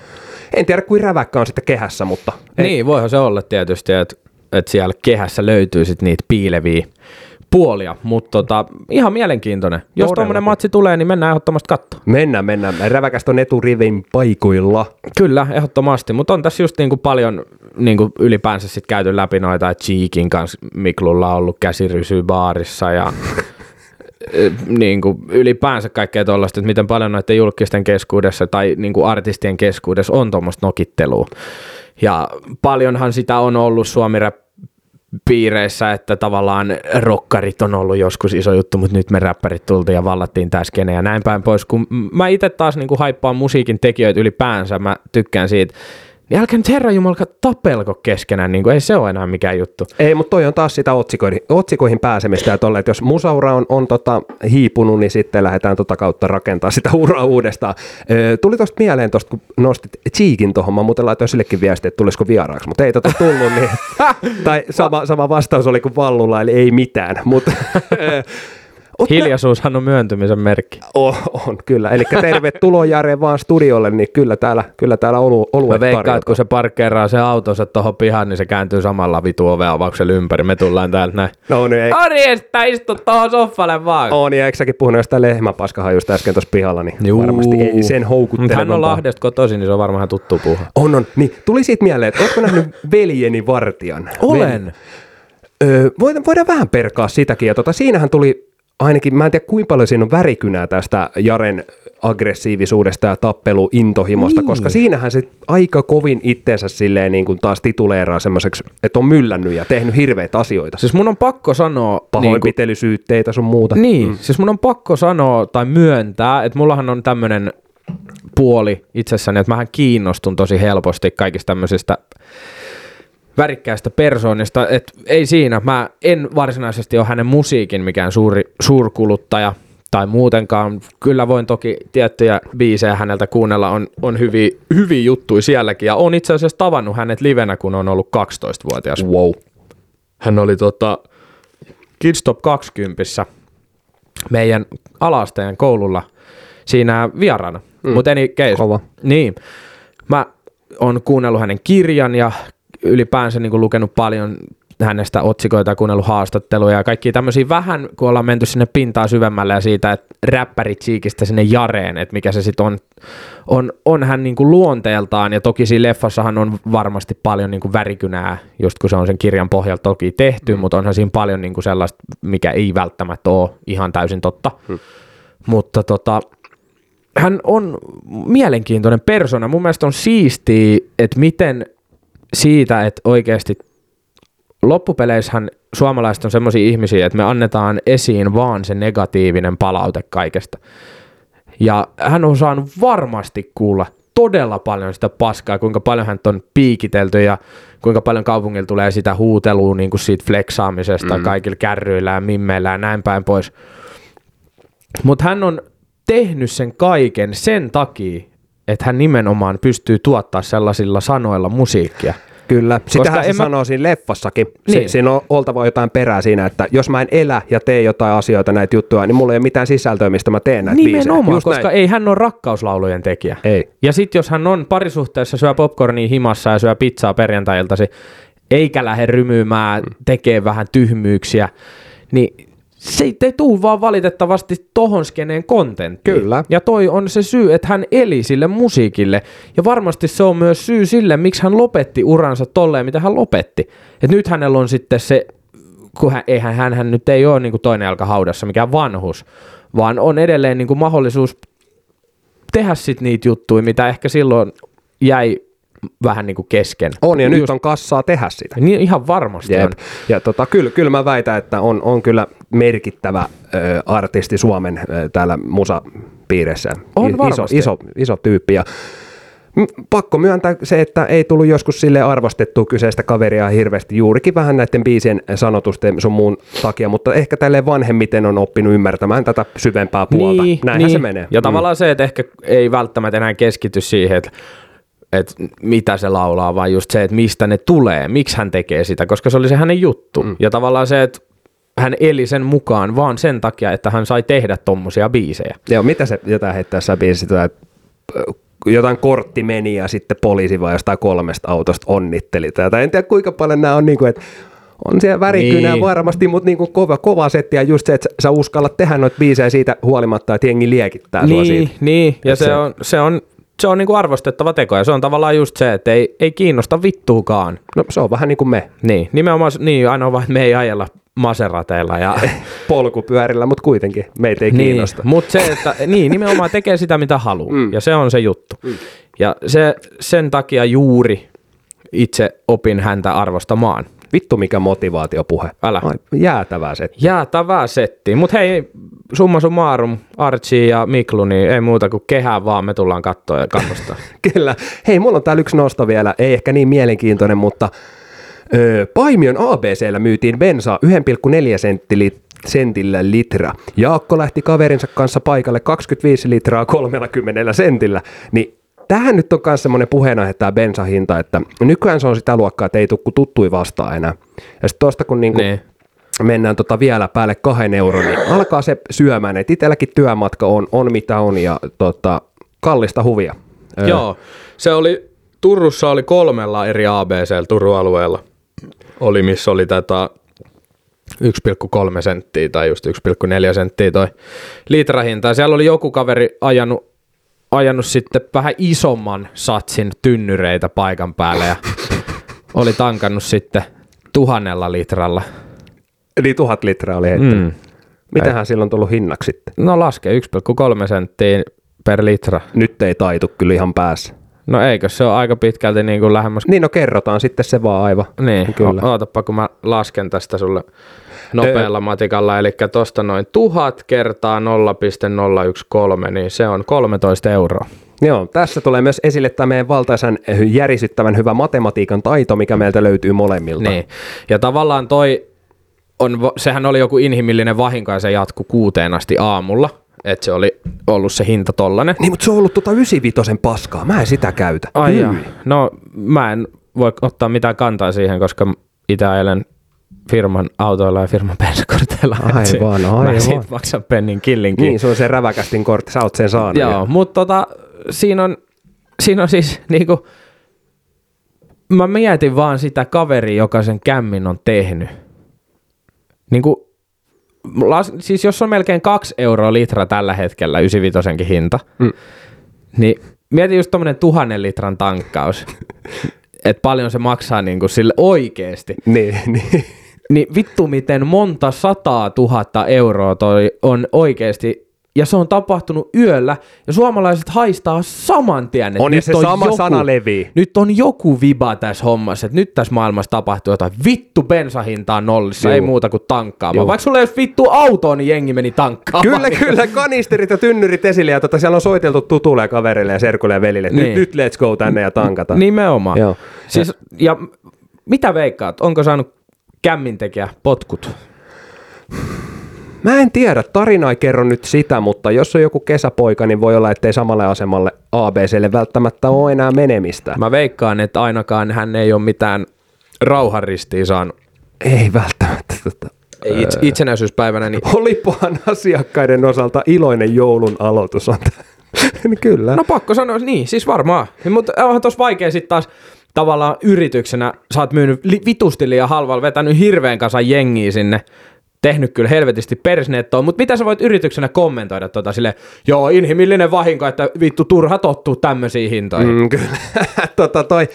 en tiedä kuin räväkkä on sitten kehässä, mutta ei, Niin, voihan se olla tietysti, että että siellä kehässä löytyy sit niitä piileviä puolia, mutta tota, ihan mielenkiintoinen. Jos Todellakin. tuommoinen matsi tulee, niin mennään ehdottomasti katsomaan. mennään, mennään. Räväkästä on eturivin paikoilla. Kyllä, ehdottomasti, mutta on tässä just niinku paljon niinku ylipäänsä sit käyty läpi noita, että Cheekin kanssa Miklulla on ollut käsirysy baarissa ja eh, niinku ylipäänsä kaikkea tuollaista, että miten paljon noiden julkisten keskuudessa tai niinku artistien keskuudessa on tuommoista nokittelua. Ja paljonhan sitä on ollut suomi piireissä, että tavallaan rokkarit on ollut joskus iso juttu, mutta nyt me räppärit tultiin ja vallattiin tää skene ja näin päin pois. Kun mä itse taas niin haippaan musiikin tekijöitä ylipäänsä, mä tykkään siitä, niin älkää nyt herra jumalka tapelko keskenään, niin kuin, ei se ole enää mikään juttu. Ei, mutta toi on taas sitä otsikoihin, otsikoihin pääsemistä ja tolle, että jos musaura on, on tota, hiipunut, niin sitten lähdetään tota kautta rakentaa sitä uraa uudestaan. Ö, tuli tosta mieleen tosta, kun nostit Cheekin tuohon, mä muuten laitoin sillekin viesti, että tulisiko vieraaksi, mutta ei tota tullut, niin, tai sama, sama vastaus oli kuin Vallulla, eli ei mitään, mutta Hiljaisuushan on myöntymisen merkki. on, on, kyllä, eli tervetuloa Jare vaan studiolle, niin kyllä täällä, kyllä täällä olu, Mä oluet veikkaan, että kun se parkkeeraa se autonsa tuohon pihaan, niin se kääntyy samalla vitu oveavauksella ympäri. Me tullaan täältä näin. No niin, ei, Arjesta, istu tuohon soffalle vaan. on, ja eikö säkin puhunut jostain lehmäpaskahajusta äsken tuossa pihalla, niin Juu. varmasti ei sen houkuttelevampaa. hän on Lahdesta kotoisin, niin se on varmaan tuttu puuha. On, on. Niin, tuli siitä mieleen, että ootko nähnyt veljeni Vartijan? Olen. Öö, voidaan, voidaan vähän perkaa sitäkin. Ja tota, siinähän tuli ainakin, mä en tiedä kuinka paljon siinä on värikynää tästä Jaren aggressiivisuudesta ja tappeluintohimosta, niin. koska siinähän se aika kovin itteensä silleen niin kuin taas tituleeraa semmoiseksi, että on myllännyt ja tehnyt hirveitä asioita. Siis mun on pakko sanoa... Pahoinpitelysyytteitä niin sun muuta. Niin, mm. siis mun on pakko sanoa tai myöntää, että mullahan on tämmöinen puoli itsessäni, että mähän kiinnostun tosi helposti kaikista tämmöisistä värikkäistä persoonista, että ei siinä, mä en varsinaisesti ole hänen musiikin mikään suuri suurkuluttaja tai muutenkaan. Kyllä voin toki tiettyjä biisejä häneltä kuunnella, on, on hyviä, hyviä juttuja sielläkin ja on itse asiassa tavannut hänet livenä, kun on ollut 12-vuotias. Wow. Hän oli tota Kids Top 20 meidän alasteen koululla siinä vieraana. Mm. Mutta any case. Kova. Niin. Mä oon kuunnellut hänen kirjan ja ylipäänsä niin kuin lukenut paljon hänestä otsikoita, kuunnellut haastatteluja ja kaikki tämmöisiä vähän, kun ollaan menty sinne pintaa syvemmälle ja siitä, että räppäri Cheekistä sinne Jareen, että mikä se sitten on, on, on hän niin kuin luonteeltaan ja toki siinä leffassahan on varmasti paljon niin kuin värikynää, just kun se on sen kirjan pohjalta toki tehty, mm. mutta onhan siinä paljon niin kuin sellaista, mikä ei välttämättä ole ihan täysin totta, mm. mutta tota, hän on mielenkiintoinen persona. Mun mielestä on siistiä, että miten siitä, että oikeasti loppupeleissähän suomalaiset on semmoisia ihmisiä, että me annetaan esiin vaan se negatiivinen palaute kaikesta. Ja hän on saanut varmasti kuulla todella paljon sitä paskaa, kuinka paljon hän on piikitelty ja kuinka paljon kaupungilla tulee sitä huutelua niin kuin siitä fleksaamisesta mm. kaikilla kärryillä ja mimmeillä ja näin päin pois. Mutta hän on tehnyt sen kaiken sen takia, että hän nimenomaan pystyy tuottaa sellaisilla sanoilla musiikkia. Kyllä, sitähän se mä... sanoo siinä leffassakin. Niin. Si- siinä on oltava jotain perää siinä, että jos mä en elä ja tee jotain asioita, näitä juttuja, niin mulla ei ole mitään sisältöä, mistä mä teen näitä Nimenomaan, biisejä. koska näin. ei hän ole rakkauslaulujen tekijä. Ei. Ja sitten jos hän on parisuhteessa, syö popcornia himassa ja syö pizzaa perjantailtasi, eikä lähde rymyymään, tekee vähän tyhmyyksiä, niin se ei tuu vaan valitettavasti tohon skeneen kontenttiin. Kyllä. Ja toi on se syy, että hän eli sille musiikille. Ja varmasti se on myös syy sille, miksi hän lopetti uransa tolleen, mitä hän lopetti. Et nyt hänellä on sitten se, kun hän, eihän hän, hän nyt ei ole niin kuin toinen jalka haudassa, mikä vanhus, vaan on edelleen niin kuin mahdollisuus tehdä sitten niitä juttuja, mitä ehkä silloin jäi vähän niin kuin kesken. On, ja Just, nyt on kassaa tehdä sitä. Niin ihan varmasti Jep. on. Ja tota, kyllä, kyllä mä väitän, että on, on kyllä merkittävä ö, artisti Suomen ö, täällä musapiirissä. On iso, iso, iso tyyppi. Ja pakko myöntää se, että ei tullut joskus sille arvostettua kyseistä kaveria hirveästi juurikin vähän näiden biisien sanotusten sun muun takia, mutta ehkä tälle vanhemmiten on oppinut ymmärtämään tätä syvempää puolta. Niin, Näinhän niin. se menee. Ja mm. tavallaan se, että ehkä ei välttämättä enää keskity siihen, että että mitä se laulaa, vaan just se, että mistä ne tulee, miksi hän tekee sitä, koska se oli se hänen juttu. Mm. Ja tavallaan se, että hän eli sen mukaan vaan sen takia, että hän sai tehdä tommosia biisejä. Joo, mitä se jotain heittää sä biisissä, että jotain kortti meni ja sitten poliisi vai jostain kolmesta autosta onnitteli tätä. En tiedä kuinka paljon nämä on, niin kuin, että on siellä värikynää niin. varmasti, mutta niin kuin kova, kova setti ja just se, että sä uskallat tehdä noita biisejä siitä huolimatta, että jengi liekittää niin, sua siitä. Niin, ja se, se, on, se on se on niinku arvostettava teko ja se on tavallaan just se, että ei, ei kiinnosta vittuukaan. No se on vähän niin kuin me. Niin, nimenomaan niin, ainoa vaan, että me ei ajella maserateilla ja polkupyörillä, mutta kuitenkin meitä ei niin, kiinnosta. Mutta se, että niin, nimenomaan tekee sitä mitä haluaa mm. ja se on se juttu. Mm. Ja se, sen takia juuri itse opin häntä arvostamaan. Vittu mikä motivaatiopuhe. Älä. Ai, jäätävää setti. Jäätävää setti. Mutta hei, summa summarum, Archie ja Miklu, niin ei muuta kuin kehää vaan, me tullaan katsoa ja kannustaa. Kyllä. Hei, mulla on täällä yksi nosto vielä, ei ehkä niin mielenkiintoinen, mutta öö, Paimion ABCllä myytiin bensaa 1,4 senttili, sentillä litra. Jaakko lähti kaverinsa kanssa paikalle 25 litraa 30 sentillä, niin tähän nyt on myös semmoinen puheenaihe tämä bensahinta, että nykyään se on sitä luokkaa, että ei tule tuttui vastaan enää. Ja sitten tuosta kun niinku niin mennään tota vielä päälle kahden euron, niin alkaa se syömään. Et itselläkin työmatka on, on mitä on ja tota, kallista huvia. Joo, se oli, Turussa oli kolmella eri ABC Turun alueella. Oli, missä oli tätä 1,3 senttiä tai just 1,4 senttiä toi litrahinta. Ja siellä oli joku kaveri ajanut, ajanut sitten vähän isomman satsin tynnyreitä paikan päälle ja oli tankannut sitten tuhannella litralla Eli tuhat litraa oli heittänyt. Mm. Mitähän silloin on tullut hinnaksi sitten? No laske 1,3 senttiä per litra. Nyt ei taitu kyllä ihan päässä. No eikö se ole aika pitkälti niin kuin lähemmäs... Niin no kerrotaan sitten se vaan aivan. Niin, Kyllä. O- ootapa kun mä lasken tästä sulle nopealla matikalla, eli tosta noin tuhat kertaa 0,013, niin se on 13 euroa. Joo, tässä tulee myös esille tämä meidän valtaisan järisyttävän hyvä matematiikan taito, mikä meiltä löytyy molemmilta. Niin. Ja tavallaan toi, on, sehän oli joku inhimillinen vahinko ja se jatkui kuuteen asti aamulla, että se oli ollut se hinta tollanen. Niin, mutta se on ollut tota 95 paskaa. Mä en sitä käytä. Ai jaa. No mä en voi ottaa mitään kantaa siihen, koska itse ajelen firman autoilla ja firman bensakorteilla. Aivan, Mä aivan. en siitä maksa pennin killinkin. Niin, se on se räväkästin kortti. Sä oot sen saanut. Joo, mutta tota, siinä on, siinä on siis niinku, mä mietin vaan sitä kaveria, joka sen kämmin on tehnyt. Niinku, las, siis jos on melkein kaksi euroa litra tällä hetkellä 95 hinta, Mm. niin mieti just tommonen tuhannen litran tankkaus. että paljon se maksaa niinku sille oikeesti. Niin, niin. Niin vittu miten monta sataa tuhatta euroa toi on oikeesti ja se on tapahtunut yöllä, ja suomalaiset haistaa saman tien, että On, nyt se sama sana levii. Nyt on joku viba tässä hommassa, että nyt tässä maailmassa tapahtuu jotain. Vittu bensahinta on nollissa, Juu. ei muuta kuin tankkaamaan. Juu. Vaikka sulla ei vittu autoa, niin jengi meni tankkaamaan. Kyllä, kyllä, kanisterit ja tynnyrit esille, ja tota, siellä on soiteltu tutulle ja kaverille ja serkulle ja velille, että Niin. nyt, nyt let's go tänne ja tankata. Nimenomaan. Joo. Siis, ja mitä veikkaat, onko saanut kämmintekijä potkut? Mä en tiedä, tarina ei kerro nyt sitä, mutta jos on joku kesäpoika, niin voi olla, ettei samalle asemalle ABClle välttämättä ole enää menemistä. Mä veikkaan, että ainakaan hän ei ole mitään rauhanristia saanut. Ei välttämättä. Tota. Itse, itsenäisyyspäivänä, niin Olipahan asiakkaiden osalta iloinen joulun aloitus on. Niin Kyllä. No pakko sanoa, niin, siis varmaan. Mutta onhan tossa vaikea sitten taas tavallaan yrityksenä, sä oot myynyt li- vitusti liian halvalla, vetänyt hirveän kanssa jengiä sinne, tehnyt kyllä helvetisti persnettoa, mutta mitä sä voit yrityksenä kommentoida tota sille, joo, inhimillinen vahinko, että vittu turha tottuu tämmöisiin hintoihin. Mm. Kyllä. tota, toi,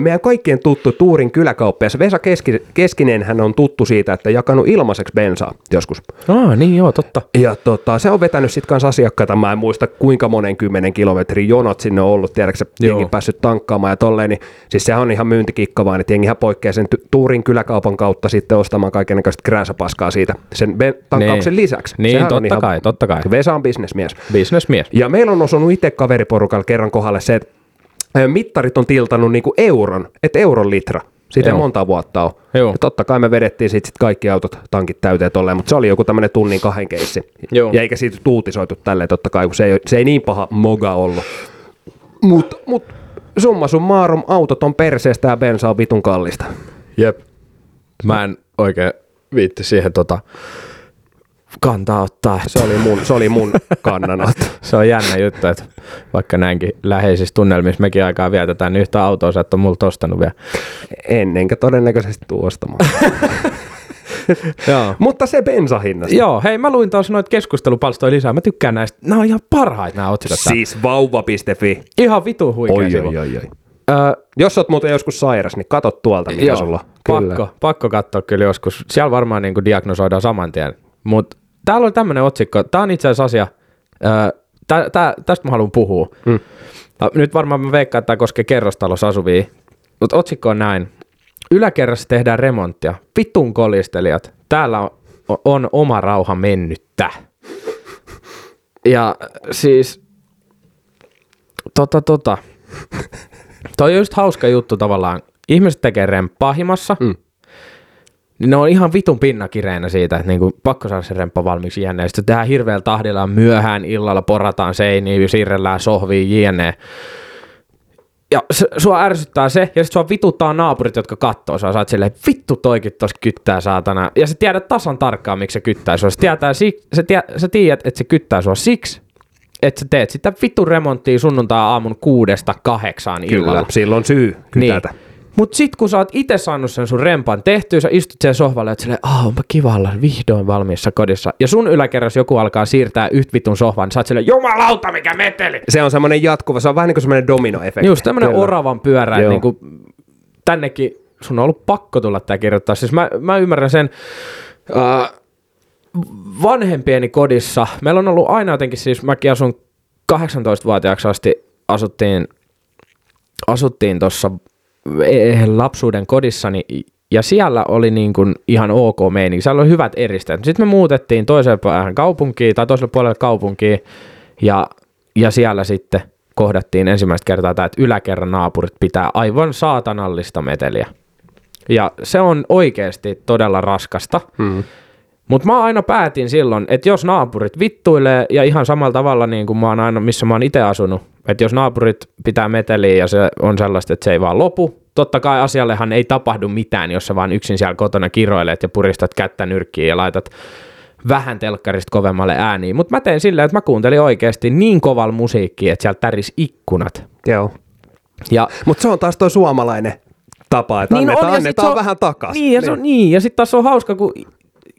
meidän kaikkien tuttu Tuurin kyläkauppias Vesa Keski, Keskinen hän on tuttu siitä, että jakanut ilmaiseksi bensaa joskus. Ah, niin joo, totta. Ja tota, se on vetänyt sitten kanssa asiakkaita, mä en muista kuinka monen kymmenen kilometrin jonot sinne on ollut, tiedätkö jengi päässyt tankkaamaan ja tolleen, niin siis sehän on ihan myyntikikka vaan, että jengihän poikkeaa sen Tuurin kyläkaupan kautta sitten ostamaan kaikenlaista krääsäpaskaa siitä sen ben- tankkauksen Niin. lisäksi. Niin, Sehän totta ihan- kai, totta kai. Vesa on bisnesmies. Businessmies. Ja meillä on osunut itse kaveriporukalla kerran kohdalle se, että mittarit on tiltannut niinku euron, että euron litra. Siitä ei Joo. monta vuotta ole. Joo. Ja totta kai me vedettiin sit, sit kaikki autot, tankit täyteen tolleen, mutta se oli joku tämmöinen tunnin kahden keissi. Joo. Ja eikä siitä tuutisoitu tälleen totta kai, kun se ei, se ei niin paha moga ollut. Mutta mut, summa summarum, autot on perseestä ja bensa on vitun kallista. Jep. Mä en oikein viitti siihen tota kantaa ottaa. Se oli mun, se oli mun kannanotto. Se on jännä juttu, että vaikka näinkin läheisissä tunnelmissa mekin aikaa vietetään, niin yhtä autoa sä et ole multa ostanut vielä. En, enkä todennäköisesti tuu ostamaan. Joo. Mutta se bensahinnasta. Joo, hei mä luin taas noita keskustelupalstoja lisää. Mä tykkään näistä. Nämä on ihan parhaita nämä otsikot. Siis vauva.fi. Ihan vitu huikea Oi, sivu. oi, oi, oi. Öö, Jos oot muuten joskus sairas, niin katot tuolta, mikä joo, sulla on. pakko, pakko katsoa kyllä joskus. Siellä varmaan niin diagnosoidaan saman tien. Mutta täällä on tämmöinen otsikko. Tämä on itse asiassa asia. Öö, tä, tä, tästä mä haluan puhua. Mm. Nyt varmaan mä veikkaan, että tämä koskee kerrostalossa asuvia. Mutta otsikko on näin. Yläkerrassa tehdään remonttia. Vitun kolistelijat. Täällä on, on oma rauha mennyttä. Ja siis, tota tota, toi on just hauska juttu tavallaan. Ihmiset tekee remppaa himassa, Mm. Niin ne on ihan vitun pinnakireinä siitä, että niinku pakko saada se remppa valmiiksi jne. Sitten tehdään hirveällä tahdilla myöhään illalla, porataan seiniä, siirrellään sohviin jne. Ja s- sua ärsyttää se, ja sit sua vituttaa naapurit, jotka kattoo sua. Sä oot silleen, vittu toikin tos kyttää saatana. Ja sä tiedät tasan tarkkaan, miksi se kyttää sua. Sä, tietää, sä, tie- sä tiedät, että se kyttää sua siksi, että sä teet sitä vittu remonttia sunnuntai aamun kuudesta kahdeksaan illalla. Kyllä, silloin syy kytätä. Niin. Mut sit kun sä oot itse saanut sen sun rempan tehtyä, sä istut siellä sohvalle ja silleen, ah, onpa kiva olla vihdoin valmiissa kodissa. Ja sun yläkerrassa joku alkaa siirtää yhtä vitun sohvan, niin sä oot silleen, jumalauta, mikä meteli! Se on semmoinen jatkuva, se on vähän niin kuin semmoinen dominoefekti. Just tämmönen Kyllä. oravan pyörä, Joo. niinku, tännekin sun on ollut pakko tulla tää kirjoittaa. Siis mä, mä ymmärrän sen, uh, vanhempieni kodissa, meillä on ollut aina jotenkin, siis mäkin asun 18-vuotiaaksi asti, asuttiin, asuttiin tuossa lapsuuden kodissani, ja siellä oli niin kuin ihan ok meininki, siellä oli hyvät eristeet. Sitten me muutettiin toiseen päähän kaupunkiin, tai toiselle puolelle kaupunkiin, ja, ja siellä sitten kohdattiin ensimmäistä kertaa tämä, että yläkerran naapurit pitää aivan saatanallista meteliä. Ja se on oikeasti todella raskasta. Hmm. Mutta mä aina päätin silloin, että jos naapurit vittuilee, ja ihan samalla tavalla niin kuin mä oon aina, missä mä oon itse asunut, että jos naapurit pitää meteliä ja se on sellaista, että se ei vaan lopu, totta kai asiallehan ei tapahdu mitään, jos sä vaan yksin siellä kotona kiroilet ja puristat kättä nyrkkiin ja laitat vähän telkkarista kovemmalle ääniin. Mutta mä tein silleen, että mä kuuntelin oikeasti niin kovalla musiikkia, että sieltä täris ikkunat. Joo. Ja, Mutta se on taas toi suomalainen tapa, että niin annetaan, on, annetaan on, vähän takaisin. Niin, ja, niin. niin, ja sitten taas on hauska, kun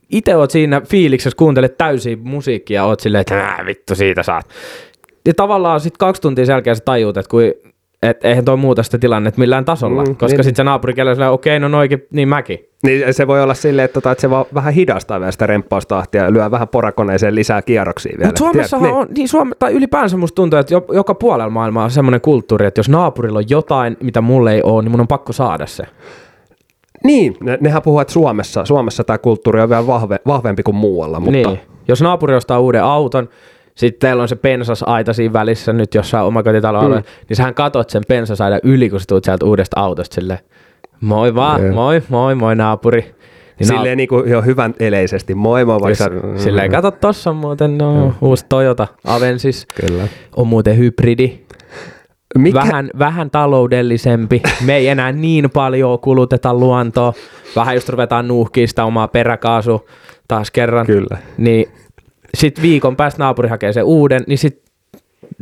itse oot siinä fiiliksessä, kuuntelet täysin musiikkia ja oot silleen, että vittu siitä saat. Ja tavallaan sitten kaksi tuntia selkeä sä tajuut, että kun et eihän toi muuta sitä tilannetta millään tasolla, mm, koska niin. sitten se naapuri on okei, okay, no noikin, niin mäkin. Niin se voi olla silleen, että, tota, että se vaan vähän hidastaa vielä sitä remppaustahtia ja lyö vähän porakoneeseen lisää kierroksia vielä. Mutta Suomessa niin. on, niin Suome, tai ylipäänsä musta tuntuu, että joka puolella maailmaa on semmoinen kulttuuri, että jos naapurilla on jotain, mitä mulle ei ole, niin mun on pakko saada se. Niin, ne, nehän puhuu, että Suomessa, Suomessa tämä kulttuuri on vielä vahve, vahvempi kuin muualla. Mutta... Niin. Jos naapuri ostaa uuden auton, sitten teillä on se pensasaita siinä välissä nyt jossain omakotitalolla, mm. niin sähän katot sen pensasaidan yli, kun sä tulet sieltä uudesta autosta silleen, moi vaan, yeah. moi, moi, moi naapuri. Niin silleen niin kuin jo hyvän eleisesti, moi moi vaikka. Jos, silleen kato tossa on muuten no, mm. uusi Toyota Avensis. Kyllä. On muuten hybridi. Mikä? Vähän, vähän taloudellisempi. Me ei enää niin paljon kuluteta luontoa. Vähän just ruvetaan nuuhkiin sitä omaa peräkaasu taas kerran. Kyllä. Niin sitten viikon päästä naapuri hakee sen uuden, niin sit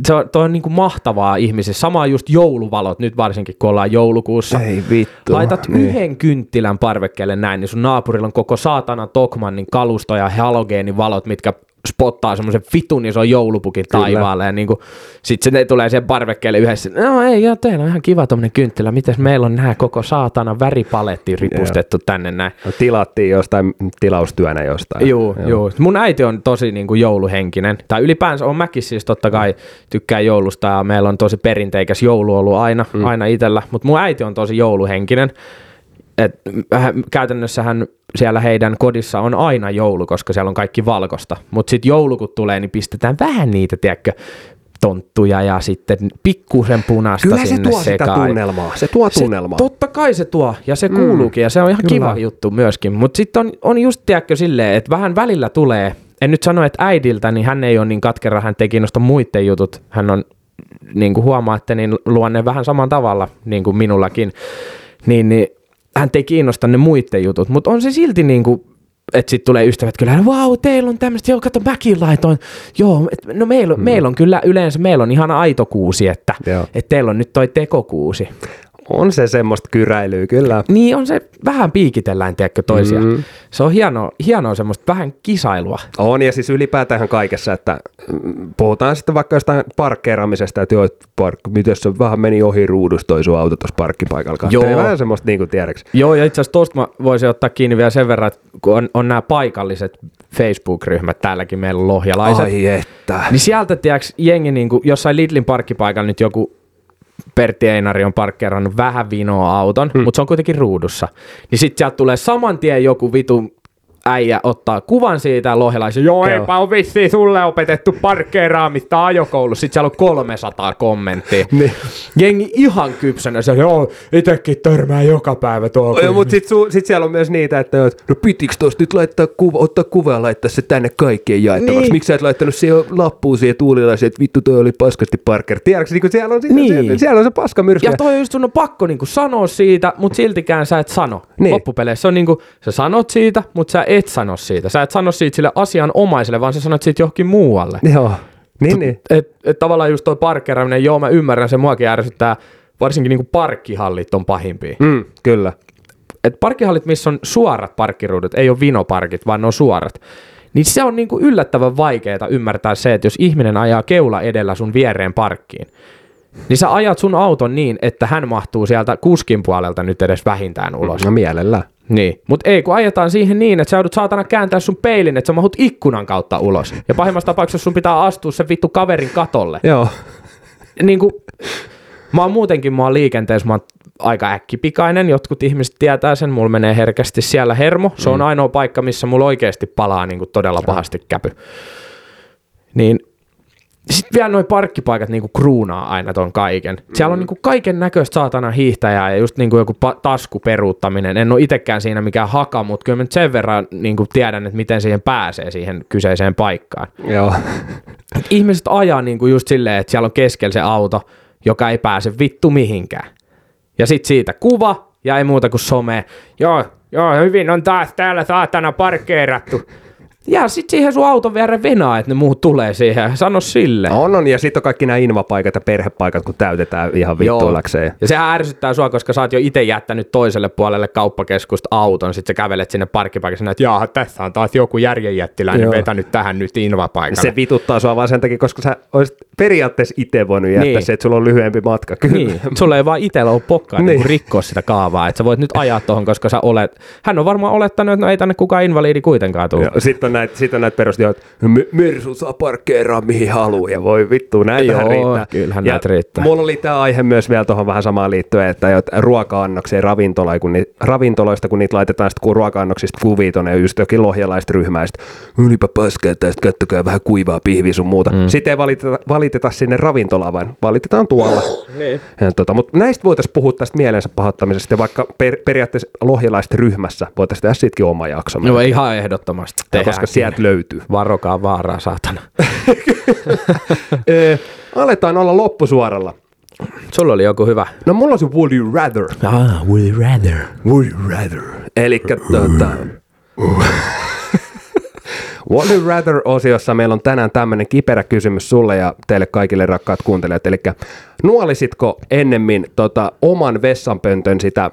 se on, toi on niin kuin mahtavaa ihmisessä. Sama just jouluvalot, nyt varsinkin kun ollaan joulukuussa. Ei vittu. Laitat niin. yhden kynttilän parvekkeelle näin, niin sun naapurilla on koko saatana Tokmannin kalusto ja halogeenivalot, mitkä spottaa semmoisen vitun ison joulupukin Kyllä. taivaalle ja niinku, sitten se tulee siihen parvekkeelle yhdessä, no ei joo, teillä on ihan kiva tommonen kynttilä, miten meillä on nämä koko saatana väripaletti ripustettu joo. tänne näin. No, tilattiin jostain tilaustyönä jostain. Joo, joo. joo. Mun äiti on tosi niinku jouluhenkinen, tai ylipäänsä on mäkin siis totta kai tykkää joulusta ja meillä on tosi perinteikäs joulu ollut aina, mm. aina itellä, mutta mun äiti on tosi jouluhenkinen. Et, käytännössähän siellä heidän kodissa on aina joulu, koska siellä on kaikki valkosta. Mutta sitten joulu kun tulee, niin pistetään vähän niitä, tiedätkö, tonttuja ja sitten pikkusen punaista Kyllä sinne se tuo sekaan. sitä tunnelmaa. Se tuo tunnelmaa. Se, totta kai se tuo, ja se mm. kuuluukin, ja se on ihan Kyllä. kiva juttu myöskin. Mutta sitten on, on just, tiedätkö, silleen, että vähän välillä tulee, en nyt sano, että äidiltä, niin hän ei ole niin katkera, hän teki noista muiden jutut. Hän on, niin kuin huomaatte, niin luonne vähän saman tavalla, niin kuin minullakin. Niin, niin hän ei kiinnosta ne muiden jutut, mutta on se silti niin kuin, että sitten tulee ystävät kyllä, vau, teillä on tämmöistä, joo, kato, mäkin laitoin, joo, et, no meillä, mm. meillä on kyllä yleensä, meillä on ihan aito kuusi, että, että teillä on nyt toi tekokuusi. On se semmoista kyräilyä, kyllä. Niin, on se vähän piikitellään, tiedätkö, toisia. Mm. Se on hienoa, hienoa semmoista vähän kisailua. On, ja siis ylipäätään kaikessa, että mm, puhutaan sitten vaikka jostain parkkeeraamisesta, että joo, park, miten se vähän meni ohi ruudusta toi sun auto tuossa parkkipaikalla. Joo. Vähän semmoista niin kuin tiedäks. Joo, ja itse asiassa tuosta mä voisin ottaa kiinni vielä sen verran, että kun on, on nämä paikalliset Facebook-ryhmät, täälläkin meillä on lohjalaiset. Ai että. Niin sieltä, tiedäks, jengi niin kuin, jossain Lidlin parkkipaikalla nyt joku Pertti Einari on parkkeerannut vähän vinoa auton, hmm. mutta se on kuitenkin ruudussa. Niin sitten sieltä tulee saman tien joku vitu äijä ottaa kuvan siitä lohelaisen, joo Keo. eipä ole vissiin sulle opetettu parkkeeraamista ajokoulussa, sitten siellä on 300 kommenttia. niin. Jengi ihan kypsänä, se joo, itekin törmää joka päivä tuolla. Joo, mutta sitten sit siellä on myös niitä, että no pitikö tuosta nyt laittaa kuva, ottaa kuva ja laittaa se tänne kaikkien jaettavaksi. Niin. Miksi sä et laittanut siihen lappuun siihen tuulilaisiin, että vittu toi oli paskasti parker. Tiedätkö, niin siellä, on, niin. siellä, siellä, on se paska myrsky. Ja toi just sun on pakko niinku sanoa siitä, mutta siltikään sä et sano. Niin. Loppupeleissä on niinku, sä sanot siitä, mutta sä et sano siitä. Sä et sano siitä sille asianomaiselle, vaan sä sanot siitä johonkin muualle. Joo, niin, niin. Et, et, tavallaan just toi parkkeeraaminen, joo mä ymmärrän, se muakin ärsyttää, varsinkin niinku parkkihallit on pahimpia. Mm, kyllä. Et parkkihallit, missä on suorat parkkiruudut, ei ole vinoparkit, vaan ne on suorat. Niin se on niinku yllättävän vaikeaa ymmärtää se, että jos ihminen ajaa keula edellä sun viereen parkkiin, niin sä ajat sun auton niin, että hän mahtuu sieltä kuskin puolelta nyt edes vähintään ulos. No mielellään. Niin, mutta ei, kun ajetaan siihen niin, että sä joudut saatana kääntää sun peilin, että sä mahut ikkunan kautta ulos. Ja pahimmassa tapauksessa sun pitää astua sen vittu kaverin katolle. Joo. Niin kuin, mä oon muutenkin, mä oon liikenteessä, mä oon aika äkkipikainen, jotkut ihmiset tietää sen, mulla menee herkästi siellä hermo. Se on ainoa paikka, missä mulla oikeasti palaa niin kuin todella pahasti käpy. Niin sitten vielä noin parkkipaikat niinku kruunaa aina ton kaiken. Siellä on niinku kaiken näköistä saatana hiihtäjää ja just niinku joku pa- taskuperuuttaminen. En ole itsekään siinä mikään haka, mutta kyllä mä nyt sen verran niinku tiedän, että miten siihen pääsee siihen kyseiseen paikkaan. Joo. Ihmiset ajaa niinku just silleen, että siellä on keskellä se auto, joka ei pääse vittu mihinkään. Ja sit siitä kuva ja ei muuta kuin some. Joo, joo, hyvin on taas täällä saatana parkkeerattu. Ja sit siihen sun auton viereen venaa, että ne muut tulee siihen. Sano sille. On, on. Ja sitten on kaikki nämä invapaikat ja perhepaikat, kun täytetään ihan vittuillakseen. Ja sehän ärsyttää sua, koska sä oot jo itse jättänyt toiselle puolelle kauppakeskusta auton, sit sä kävelet sinne parkkipaikassa, että jaaha, tässä on taas joku järjenjättiläinen Joo. vetänyt tähän nyt invapaikalle. Se vituttaa sua vaan sen takia, koska sä olisit periaatteessa itse voinut jättää Niin. se, että sulla on lyhyempi matka. Kyllä. Niin, sulla ei vaan itsellä ole pokkaa niin. Niin. rikkoa sitä kaavaa, että sä voit nyt ajaa tuohon, koska sä olet, hän on varmaan olettanut, että no ei tänne kukaan invaliidi kuitenkaan tule. Sitten on näitä, sit on näitä perustia, että "Me- Mersu saa parkkeeraa mihin haluaa ja voi vittu, näitä Joo, riittää. kyllähän ja näitä riittää. Mulla oli tämä aihe myös vielä tuohon vähän samaan liittyen, että jo ruoka-annokseen ravintola, kun ni, ravintoloista, kun niitä laitetaan sitten kun ruoka-annoksista kuvia tuonne just jokin lohjalaista ryhmää, ylipä paskaa tästä, kattokaa vähän kuivaa pihviä sun muuta. Mm. Sitten ei valiteta, valiteta sinne ravintolaan, vaan valitetaan tuolla. Niin. Ja tota, mutta näistä voitaisiin puhua tästä mielensä pahoittamisesta ja vaikka per, periaatteessa lohjalaista ryhmässä voitaisiin tehdä sitkin oma jakso. No ihan ehdottomasti. Koska sieltä löytyy. Varokaa vaaraa, saatana. Ö, aletaan olla loppusuoralla. Sulla oli joku hyvä. No mulla on se Would You Rather. Ah, would you rather? Would You Rather. Eli tota... Would You Rather-osiossa meillä on tänään tämmöinen kiperä kysymys sulle ja teille kaikille rakkaat kuuntelijat. Eli nuolisitko ennemmin tota, oman vessanpöntön sitä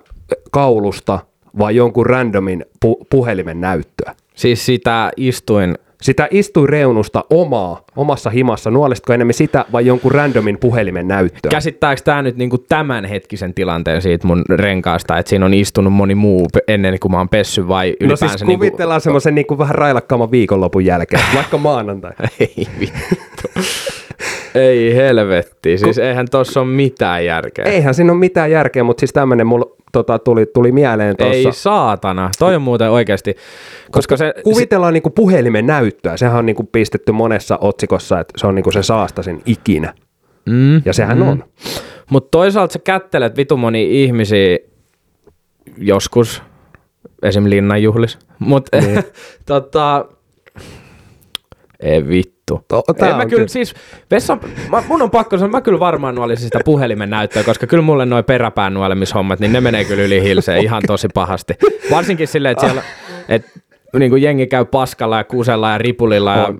kaulusta vai jonkun randomin pu- puhelimen näyttöä? Siis sitä istuin Sitä istuinreunusta omaa, omassa himassa, nuolisitko enemmän sitä vai jonkun randomin puhelimen näyttöä? Käsittääkö tämä nyt niinku tämänhetkisen tilanteen siitä mun renkaasta, että siinä on istunut moni muu ennen kuin mä oon pessy vai no siis kuvitellaan niinku... semmoisen niinku vähän railakkaamman viikonlopun jälkeen, vaikka maanantai. Ei vittu. Ei helvetti, siis eihän tossa ole mitään järkeä. Eihän siinä ole mitään järkeä, mutta siis tämmöinen mulla tota, tuli, tuli mieleen Ei tuossa. saatana, toi on muuten oikeasti, koska se, Kuvitellaan niinku puhelimen näyttöä. Sehän on niinku pistetty monessa otsikossa, että se on niinku se saastasin ikinä. mm, Ja sehän on. Mutta toisaalta sä kättelet vitu moni ihmisiä joskus, esim. linnanjuhlis. Mutta Niin. tota, ei vittu. To- Ei, tää mä on kyllä, siis, Vessa, mä, mun on pakko sanoa, mä kyllä varmaan nuolisin sitä puhelimen näyttöä, koska kyllä mulle noin peräpään nuolemishommat, niin ne menee kyllä yli hilseen ihan tosi pahasti. Varsinkin silleen, että siellä, että niin kuin jengi käy paskalla ja kusella ja ripulilla ja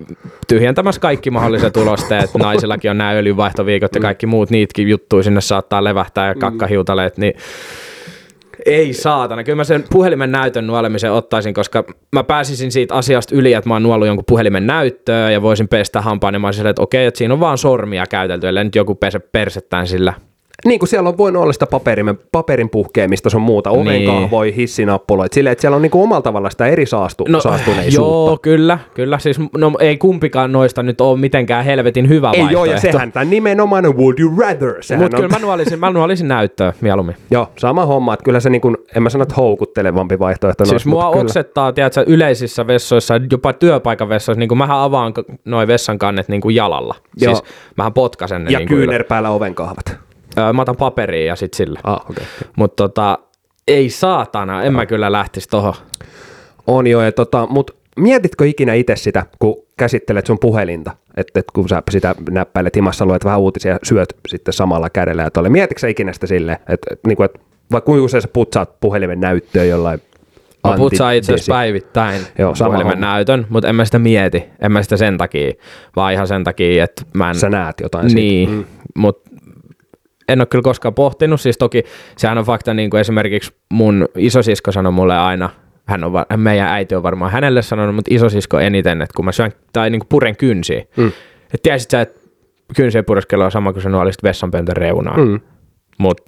tyhjentämässä kaikki mahdolliset ulosteet. Naisillakin on nämä öljyvaihtoviikot ja kaikki muut niitäkin juttuja sinne saattaa levähtää ja kakkahiutaleet, niin ei saatana. Kyllä mä sen puhelimen näytön nuolemisen ottaisin, koska mä pääsisin siitä asiasta yli, että mä oon nuollut jonkun puhelimen näyttöä ja voisin pestä hampaan, ja mä olisin että okei, että siinä on vaan sormia käytelty, ellei nyt joku pese persettään sillä. Niin kuin siellä on voinut olla sitä paperin, paperin puhkeamista sun muuta, Niin. ovenkahvoja, hissinappuloita, silleen, että siellä on niinku omalla tavalla sitä eri saastu, no, saastuneisuutta. Joo, kyllä, kyllä. Siis no, ei kumpikaan noista nyt ole mitenkään helvetin hyvä Ei joo, vaihtoehto. ja sehän tämän nimenomaan Would You Rather. Mutta kyllä mä nuolisin, mä nuolisin näyttöä mieluummin. Joo, sama homma, että kyllä se niin kuin, en mä sano, että houkuttelevampi vaihtoehto. Siis noista, mua oksettaa, tiedätkö, yleisissä vessoissa, jopa työpaikan vessoissa, niin kuin mähän avaan noin vessankannet niin kuin jalalla. Joo. Siis mähän potkasen ne Ja niin kuin kyynärpäällä ovenkahvat. Öö, mä otan paperia ja sit sillä. Ah. Okay. Mutta tota, ei saatana, en mä kyllä lähtisi tohon. On jo, ja tota, mutta mietitkö ikinä itse sitä, kun käsittelet sun puhelinta, että et kun sä sitä näppäilet himassa, luet vähän uutisia ja syöt sitten samalla kädellä ja tolle. Mietitkö sä ikinä sitä silleen, että et, niinku, et, vai kuinka usein sä putsaat puhelimen näyttöön jollain Mä putsaan itse asiassa päivittäin Joo, puhelimen homma. näytön, mutta en mä sitä mieti. En mä sitä sen takia, vaan ihan sen takia, että mä en... Sä näet jotain Niin, siitä. mm. mutta en ole kyllä koskaan pohtinut. Siis toki sehän on fakta, niin kuin esimerkiksi mun isosisko sanoi mulle aina, hän on, meidän äiti on varmaan hänelle sanonut, mutta isosisko eniten, että kun mä syön tai niin kuin puren kynsiä, mm. että tiesit sä, että kynsien pureskelu on sama kuin se nuolisit vessanpöntön reunaa. Mm. Mut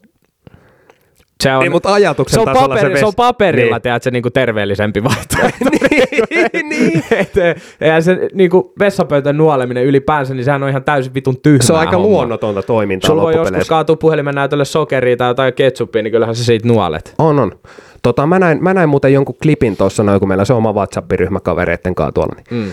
se on, Niin, mutta ajatuksen se on, tasolla paperi, se se on paperilla, Niin. tiedät, se niinku terveellisempi vaihtoehto. niin, niin. Et, eihän se niinku vessanpöntön nuoleminen ylipäänsä, niin sehän on ihan täysin vitun tyhmää Se on aika hommaa. luonnotonta toimintaa Sulla voi joskus kaatua puhelimen näytölle sokeria tai jotain ketsuppia, niin kyllähän se siitä nuolet. On, on. Tota, mä, näin, mä näin muuten jonkun klipin tuossa, noin, kun meillä se oma WhatsApp-ryhmä kavereitten kanssa tuolla. Niin. Mm.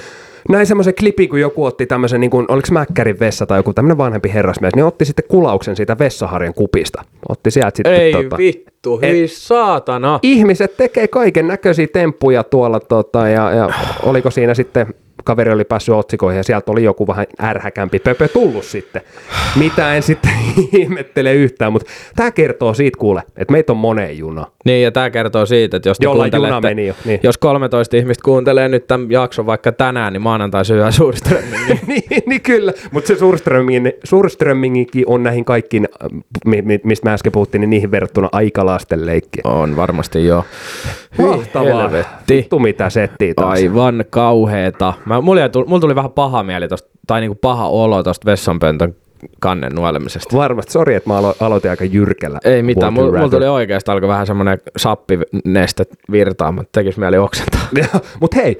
Näin semmoisen klipin, kun joku otti tämmöisen, niin kuin, oliko Mäkkärin vessa tai joku tämmöinen vanhempi herrasmies, niin otti sitten kulauksen siitä vessaharjan kupista. Otti sieltä sitten Ei tota, vittu, Et- hyi saatana. ihmiset tekee kaiken näköisiä temppuja tuolla, tota, ja, ja oliko siinä sitten, kaveri oli päässyt otsikoihin, ja sieltä oli joku vähän ärhäkämpi pöpö tullut sitten. Mitä en sitten ihmettele yhtään, mutta tämä kertoo siitä kuule, että meitä on moneen juna. Niin, ja tämä kertoo siitä, että jos, kuuntelette- juna meni jo, niin. jos 13 ihmistä kuuntelee nyt tämän jakson vaikka tänään, niin maanantai syö suuriströmmin. Niin niin, niin kyllä, mutta se Surströmming, Surströmmingikin on näihin kaikkiin, mi- mi- mistä mä äsken puhuttiin, niin niihin verrattuna aika lasten leikkiä. on varmasti jo. Hyi Mahtavaa. helvetti. Vittu mitä settiä taas. Aivan kauheeta. Mä, mulla, tuli, mulla tuli vähän paha mieli tosta, tai niinku paha olo tosta vessanpöntön kannen nuolemisesta. Varmasti, sori, että mä alo- aloitin aika jyrkällä. Ei mitään, mulla, mulla tuli oikeastaan alkoi vähän semmoinen sappinestet virtaa, mutta tekis mieli oksentaa. Mutta hei,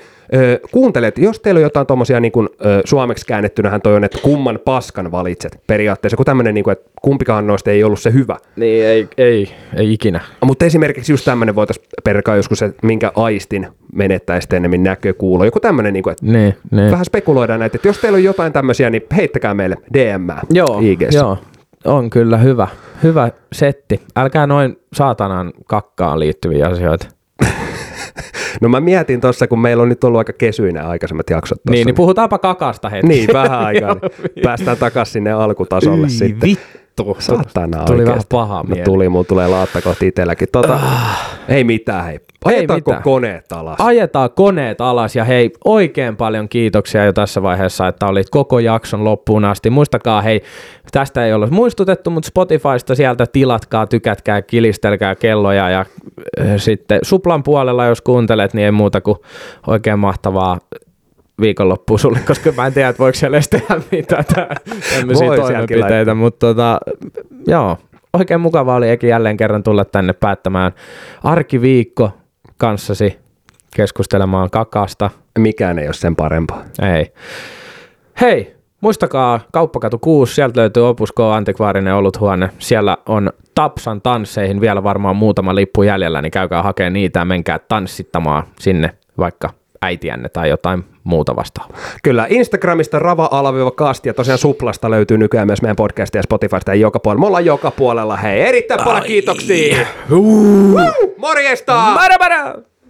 kuuntelet, jos teillä on jotain tuommoisia niin kun, ö, suomeksi käännettynähän toi on, että kumman paskan valitset periaatteessa, kun tämmöinen, niin että kumpikaan noista ei ollut se hyvä. Niin, ei, ei, ei ikinä. Mutta esimerkiksi just tämmöinen voitaisiin perkaa joskus, että minkä aistin menettäisi enemmän näkökuulo. Joku tämmöinen, niin kuin, että Niin, niin. vähän spekuloidaan näitä, että jos teillä on jotain tämmöisiä, niin heittäkää meille DM Joo, IGssä. joo, on kyllä hyvä, hyvä setti. Älkää noin saatanan kakkaan liittyviä asioita. No mä mietin tuossa, kun meillä on nyt ollut aika kesyinen aikaisemmat jaksot tossa, Niin, niin puhutaanpa kakasta hetki. niin, vähän aikaa. niin päästään takaisin sinne alkutasolle Ei sitten. vittu. Satana Tuli vähän oikeesti. paha no, mieli. tuli, mulla tulee laatta kohti itselläkin. Tota, ei mitään, hei. Ajetaanko mitään. koneet alas? Ajetaan koneet alas ja hei, oikein paljon kiitoksia jo tässä vaiheessa, että olit koko jakson loppuun asti. Muistakaa, hei, tästä ei ole muistutettu, mutta Spotifysta sieltä tilatkaa, tykätkää, kilistelkää kelloja ja äh, sitten Suplan puolella, jos kuuntelet, niin ei muuta kuin oikein mahtavaa viikonloppua sulle, koska mä en tiedä, että voiko siellä edes tehdä mitään tää- tämmöisiä toimenpiteitä, mutta tota, joo, oikein mukava oli eikä jälleen kerran tulla tänne päättämään arkiviikko kanssasi keskustelemaan kakasta. Mikään ei ole sen parempaa. Ei. Hei, muistakaa Kauppakatu 6, sieltä löytyy Opus K antikvaarinen oluthuone. Siellä on Tapsan tansseihin vielä varmaan muutama lippu jäljellä, niin käykää hakemaan niitä ja menkää tanssittamaan sinne vaikka äitiänne tai jotain muuta vastaavaa. Kyllä, Instagramista rava-kasti ja tosiaan Suplasta löytyy nykyään myös meidän podcastia ja Spotifysta ja joka puolella. Me ollaan joka puolella. Hei, erittäin paljon kiitoksia. Morjesta! Mara, mara!